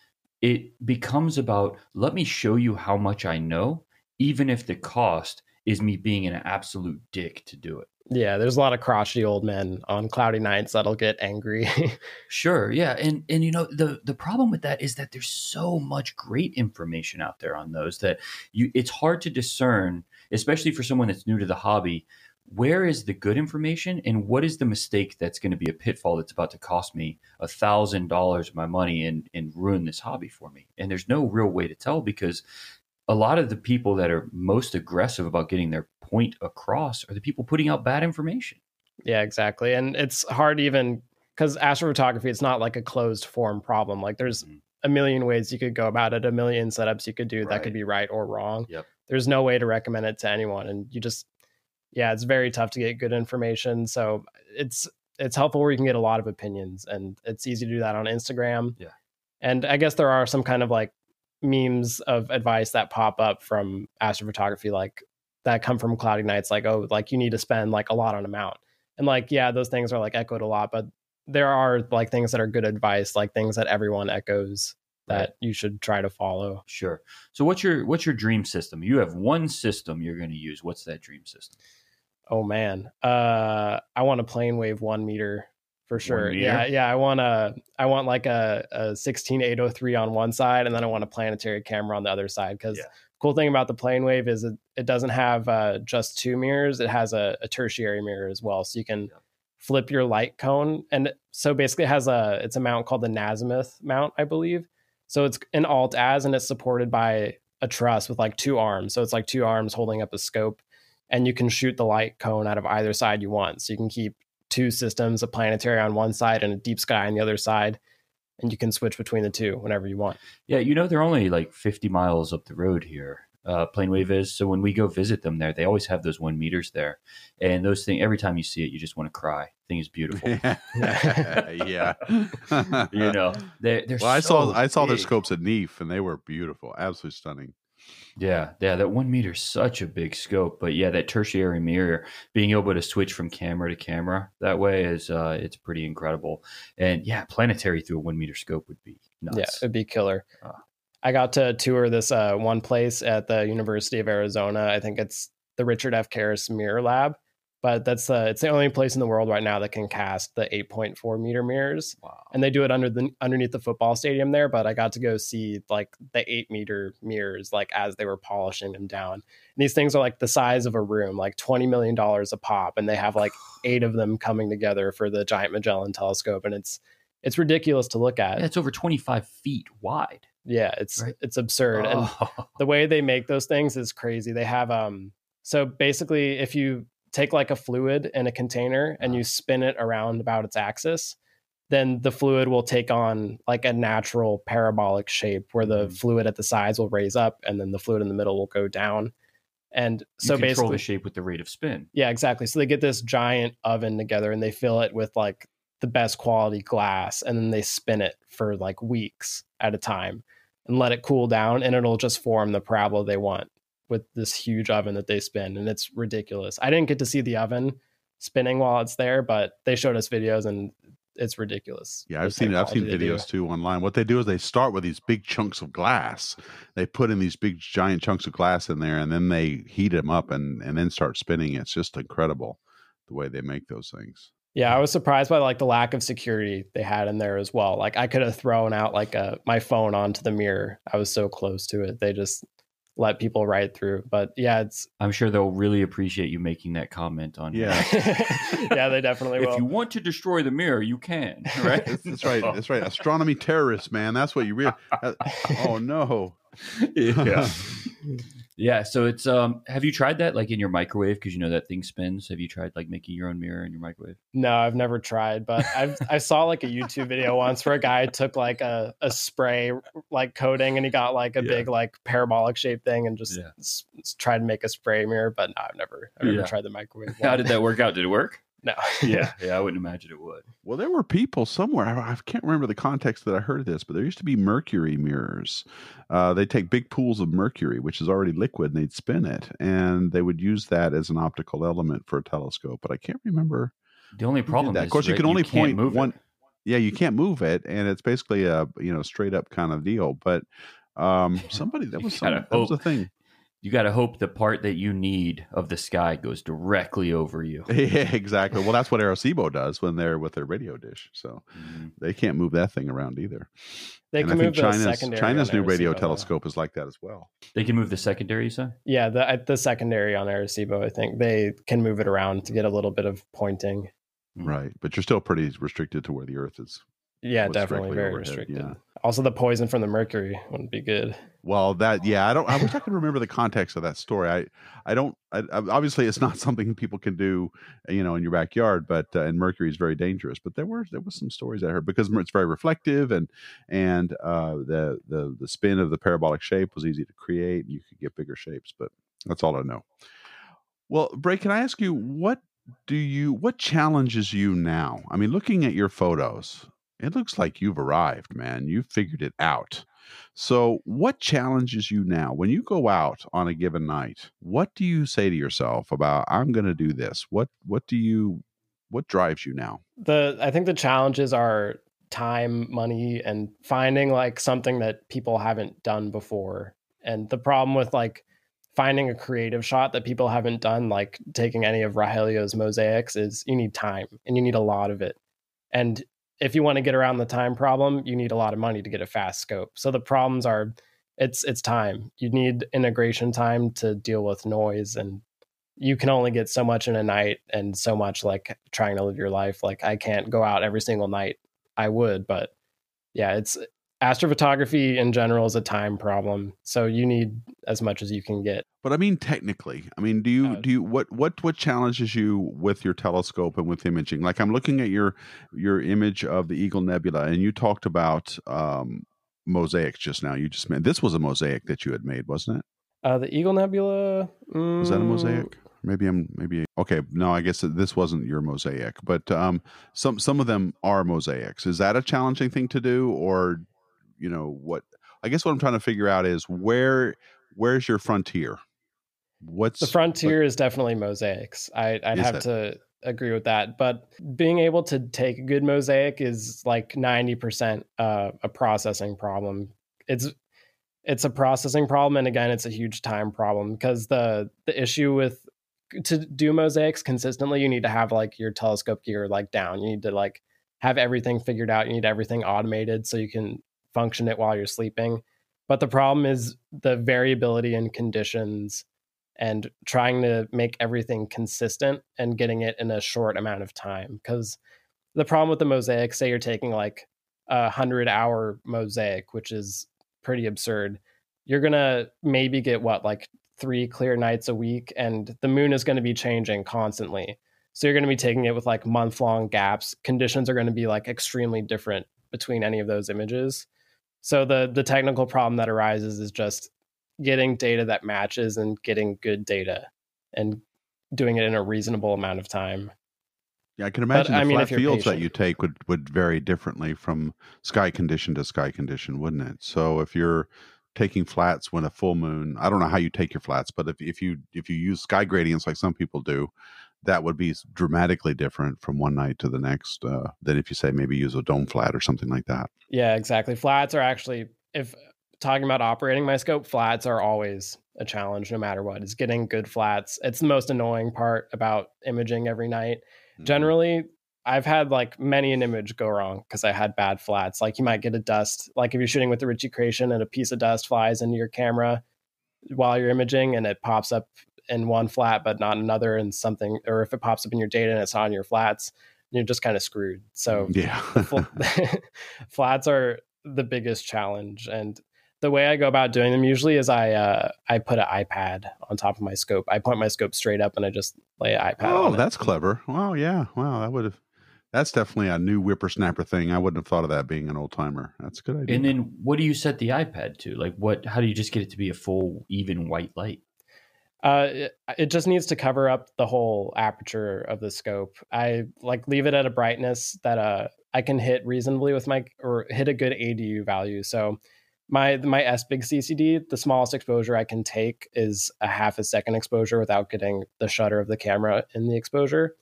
it becomes about let me show you how much I know, even if the cost is me being an absolute dick to do it. Yeah, there's a lot of crotchety old men on cloudy nights that'll get angry. sure, yeah, and and you know the the problem with that is that there's so much great information out there on those that you it's hard to discern, especially for someone that's new to the hobby. Where is the good information, and what is the mistake that's going to be a pitfall that's about to cost me a thousand dollars of my money and and ruin this hobby for me? And there's no real way to tell because a lot of the people that are most aggressive about getting their point across are the people putting out bad information. Yeah, exactly. And it's hard even because astrophotography, it's not like a closed form problem. Like there's Mhm. a million ways you could go about it, a million setups you could do that could be right or wrong. Yep. There's no way to recommend it to anyone. And you just, yeah, it's very tough to get good information. So it's, it's helpful where you can get a lot of opinions and it's easy to do that on Instagram. Yeah. And I guess there are some kind of like memes of advice that pop up from astrophotography, like that come from cloudy nights, like, oh, like you need to spend like a lot on a mount. And like, yeah, those things are like echoed a lot, but there are like things that are good advice, like things that everyone echoes that Right. you should try to follow. Sure. So what's your what's your dream system? You have one system you're going to use. What's that dream system? Oh man, uh, I want a PlaneWave one meter for sure. Yeah, yeah. I want a, I want like a, a sixteen eight oh three on one side, and then I want a planetary camera on the other side. Because Yeah. cool thing about the PlaneWave is it, it doesn't have uh, just two mirrors; it has a, a tertiary mirror as well, so you can Yeah. flip your light cone. And so basically, it has a it's a mount called the Nasmyth mount, I believe. So it's an alt-az, and it's supported by a truss with like two arms. So it's like two arms holding up a scope and you can shoot the light cone out of either side you want. So you can keep two systems, a planetary on one side and a deep sky on the other side, and you can switch between the two whenever you want. Yeah, you know they're only like 50 miles up the road here. Uh, Planewave is so when we go visit them there, they always have those one meters there, and those things. Every time you see it, you just want to cry. Thing is beautiful. yeah. you know, they're, they're Well, I saw so I saw their scopes at NEAF and they were beautiful, absolutely stunning. Yeah, yeah, that one meter is such a big scope, but yeah, that tertiary mirror, being able to switch from camera to camera that way is uh, it's pretty incredible. And yeah, planetary through a one meter scope would be nuts. Yeah, it'd be killer. Ah. I got to tour this uh, one place at the University of Arizona. I think it's the Richard F. Caris Mirror Lab, but that's uh, it's the only place in the world right now that can cast the 8.4 meter mirrors. Wow. and they do it under the underneath the football stadium there but i got to go see like the eight meter mirrors like as they were polishing them down and these things are like the size of a room like 20 million dollars a pop and they have like eight of them coming together for the giant magellan telescope and it's it's ridiculous to look at Yeah, it's over 25 feet wide. yeah it's Right. it's absurd and Oh. the way they make those things is crazy. They have um so basically if you take like a fluid in a container and you spin it around about its axis, then the fluid will take on like a natural parabolic shape where the Mhm. fluid at the sides will raise up and then the fluid in the middle will go down. And You so control basically the shape with the rate of spin. yeah, exactly. So they get this giant oven together and they fill it with like the best quality glass and then they spin it for like weeks at a time and let it cool down and it'll just form the parabola they want with this huge oven that they spin and it's ridiculous. I didn't get to see the oven spinning while it's there, but they showed us videos and it's ridiculous. Yeah, I've seen I've seen videos too online. What they do is they start with these big chunks of glass. They put in these big giant chunks of glass in there, and then they heat them up and and then start spinning. It's just incredible the way they make those things. Yeah, I was surprised by like the lack of security they had in there as well. Like I could have thrown out like a my phone onto the mirror. I was so close to it. They just let people ride through. But yeah, it's I'm sure they'll really appreciate you making that comment on Yeah. yeah, they definitely will. If you want to destroy the mirror, you can. Right? That's, that's right. That's right. Astronomy terrorists, man. That's what you really. Uh, oh no. yeah. Yeah. So it's um. Have you tried that like in your microwave? Because you know that thing spins. Have you tried like making your own mirror in your microwave? no, I've never tried, but I've I saw like a YouTube video once where a guy took like a, a spray like coating and he got like a Yeah. big like parabolic shaped thing and just Yeah. s- tried to make a spray mirror. But no, I've never I've never Yeah. tried the microwave. How did that work out? Did it work? No. yeah. Yeah. I wouldn't imagine it would. Well, there were people somewhere. I, I can't remember the context that I heard of this, but there used to be mercury mirrors. Uh, they take big pools of mercury, which is already liquid, and they'd spin it, and they would use that as an optical element for a telescope. But I can't remember. The only problem that. is, Of course, you can only can't point move one. It. Yeah, you can't move it, and it's basically a you know straight up kind of deal. But um, somebody that was some, gotta that was a thing. You got to hope the part that you need of the sky goes directly over you. Yeah, exactly. Well, that's what Arecibo does when they're with their radio dish. So Mhm. they can't move that thing around either. They and can I think move the China's secondary. China's new radio Arecibo, though. telescope is like that as well. They can move the secondary, you say? Yeah, the uh, the secondary on Arecibo, I think they can move it around to get a little bit of pointing. Mm. Right, but you're still pretty restricted to where the Earth is. Yeah, definitely very overhead, restricted. yeah. Also, the poison from the mercury wouldn't be good. Well, that yeah, I don't. I wish I could remember the context of that story. I I don't. I, obviously, it's not something people can do, you know, in your backyard. But uh, and mercury is very dangerous. But there were there was some stories I heard because it's very reflective and and uh, the the the spin of the parabolic shape was easy to create. You could get bigger shapes, but that's all I know. Well, Bray, can I ask you what do you what challenges you now? I mean, looking at your photos, it looks like you've arrived, man. You've figured it out. So, what challenges you now when you go out on a given night? What do you say to yourself about I'm going to do this? What what do you what drives you now? The I think the challenges are time, money, and finding like something that people haven't done before. And the problem with like finding a creative shot that people haven't done, like taking any of Rogelio's mosaics, is you need time and you need a lot of it. And if you want to get around the time problem, you need a lot of money to get a fast scope. So the problems are it's it's time. You need integration time to deal with noise and you can only get so much in a night and so much like trying to live your life. Like I can't go out every single night. I would, but yeah, it's astrophotography in general is a time problem. So you need as much as you can get. But I mean technically. I mean, do you Uh, do you what what what challenges you with your telescope and with imaging? Like I'm looking at your your image of the Eagle Nebula and you talked about um mosaics just now. You just meant this was a mosaic that you had made, wasn't it? Uh, the Eagle Nebula. Was that a mm, mosaic? Maybe I'm maybe okay. No, I guess this wasn't your mosaic, but um, some some of them are mosaics. Is that a challenging thing to do, or you know what? I guess what I'm trying to figure out is where where's your frontier? What's The frontier is definitely mosaics. I, I'd have it? to agree with that. But being able to take a good mosaic is like 90% uh, a processing problem. It's it's a processing problem and again it's a huge time problem because the the issue with to do mosaics consistently you need to have like your telescope gear like down you need to like have everything figured out you need everything automated so you can function it while you're sleeping. But the problem is the variability in conditions and trying to make everything consistent and getting it in a short amount of time. Because the problem with the mosaic say you're taking like a hundred hour mosaic which is pretty absurd you're gonna maybe get what like three clear nights a week and the moon is going to be changing constantly. So you're to be taking it with like month long gaps. Conditions are to be like extremely different between any of those images so the the technical problem that arises is just getting data that matches and getting good data and doing it in a reasonable amount of time Yeah, I can imagine I the mean, flat fields that you take would would vary differently from sky condition to sky condition, wouldn't it? So if you're taking flats when a full moon, I don't know how you take your flats, but if if you if you use sky gradients like some people do, that would be dramatically different from one night to the next uh, than if you say maybe use a dome flat or something like that. Yeah, exactly. Flats are actually, if talking about operating my scope, flats are always a challenge no matter what. Is getting good flats. It's the most annoying part about imaging every night. Mm-hmm. Generally, I've had like many an image go wrong because I had bad flats. Like you might get a dust, like if you're shooting with the Ritchey-Chrétien and a piece of dust flies into your camera while you're imaging and it pops up in one flat but not another and something, or if it pops up in your data and it's not in your flats, you're just kind of screwed. So yeah, Fl- flats are the biggest challenge and the way i go about doing them usually is i uh, i put an ipad on top of my scope i point my scope straight up and i just lay an ipad oh, on it. that's clever. Wow, yeah, wow, that would have. That's definitely a new whippersnapper thing. I wouldn't have thought of that being an old timer. That's a good idea. And then what do you set the iPad to? Like what how do you just get it to be a full even white light? Uh, it, it just needs to cover up the whole aperture of the scope i like leave it at a brightness that uh i can hit reasonably with my or hit a good adu value so my my SBIG CCD, the smallest exposure I can take is a half a second exposure without getting the shutter of the camera in the exposure.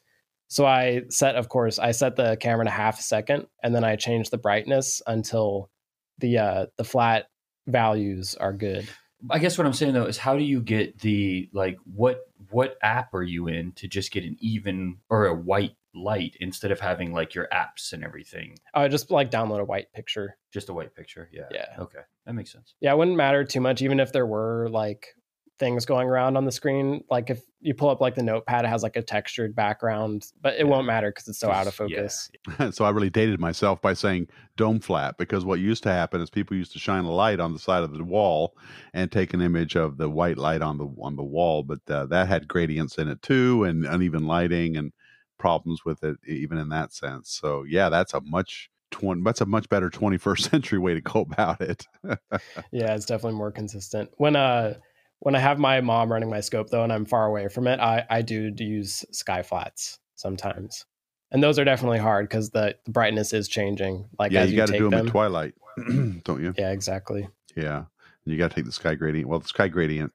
So I set, of course, I set the camera to half a second, and then I change the brightness until the uh, the flat values are good. I guess what I'm saying though is how do you get the like what what app are you in to just get an even or a white light instead of having like your apps and everything? I just like download a white picture. Just a white picture. Yeah. Yeah. Okay. That makes sense. Yeah, it wouldn't matter too much, even if there were like things going around on the screen. Like if you pull up like the notepad, it has like a textured background, but it won't matter because it's so out of focus. Yeah. so I really dated myself by saying dome flat because what used to happen is people used to shine a light on the side of the wall and take an image of the white light on the on the wall, but uh, that had gradients in it too and uneven lighting and problems with it even in that sense. So yeah, that's a much 20, that's a much better 21st century way to go about it. yeah, it's definitely more consistent. When uh when I have my mom running my scope though, and I'm far away from it, I I do use sky flats sometimes, and those are definitely hard because the, the, brightness is changing. Like yeah, you, you got to do them, them at twilight, don't you? Yeah, exactly. Yeah, and you got to take the sky gradient. Well, the sky gradient.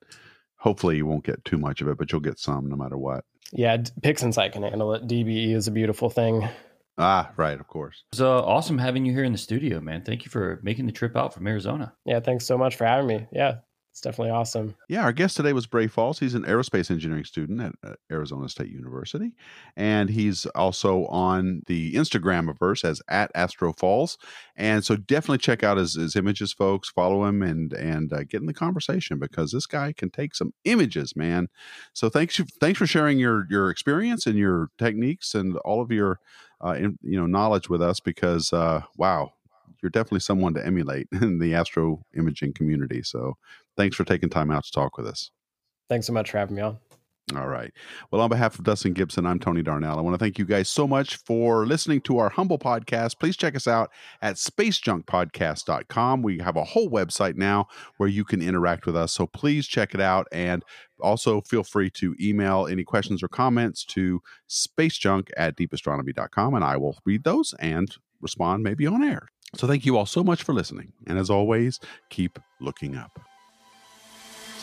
Hopefully, you won't get too much of it, but you'll get some no matter what. Yeah, PixInsight can handle it. DBE is a beautiful thing. Ah, right, of course. It's uh, awesome having you here in the studio, man. Thank you for making the trip out from Arizona. Yeah, thanks so much for having me. Yeah, it's definitely awesome. Yeah, our guest today was Bray Falls. He's an aerospace engineering student at uh, Arizona State University, and he's also on the Instagram verse as at Astro Falls. And so definitely check out his, his images, folks. Follow him and and uh, get in the conversation because this guy can take some images, man. So thanks thanks for sharing your your experience and your techniques and all of your uh, in, you know knowledge with us because uh, wow you're definitely someone to emulate in the astro imaging community. So thanks for taking time out to talk with us. Thanks so much for having me on. All right. Well, on behalf of Dustin Gibson, I'm Tony Darnell. I want to thank you guys so much for listening to our humble podcast. Please check us out at spacejunkpodcast.com. We have a whole website now where you can interact with us. So please check it out. And also feel free to email any questions or comments to spacejunk at deepastronomy.com. And I will read those and respond maybe on air. So thank you all so much for listening. And as always, keep looking up.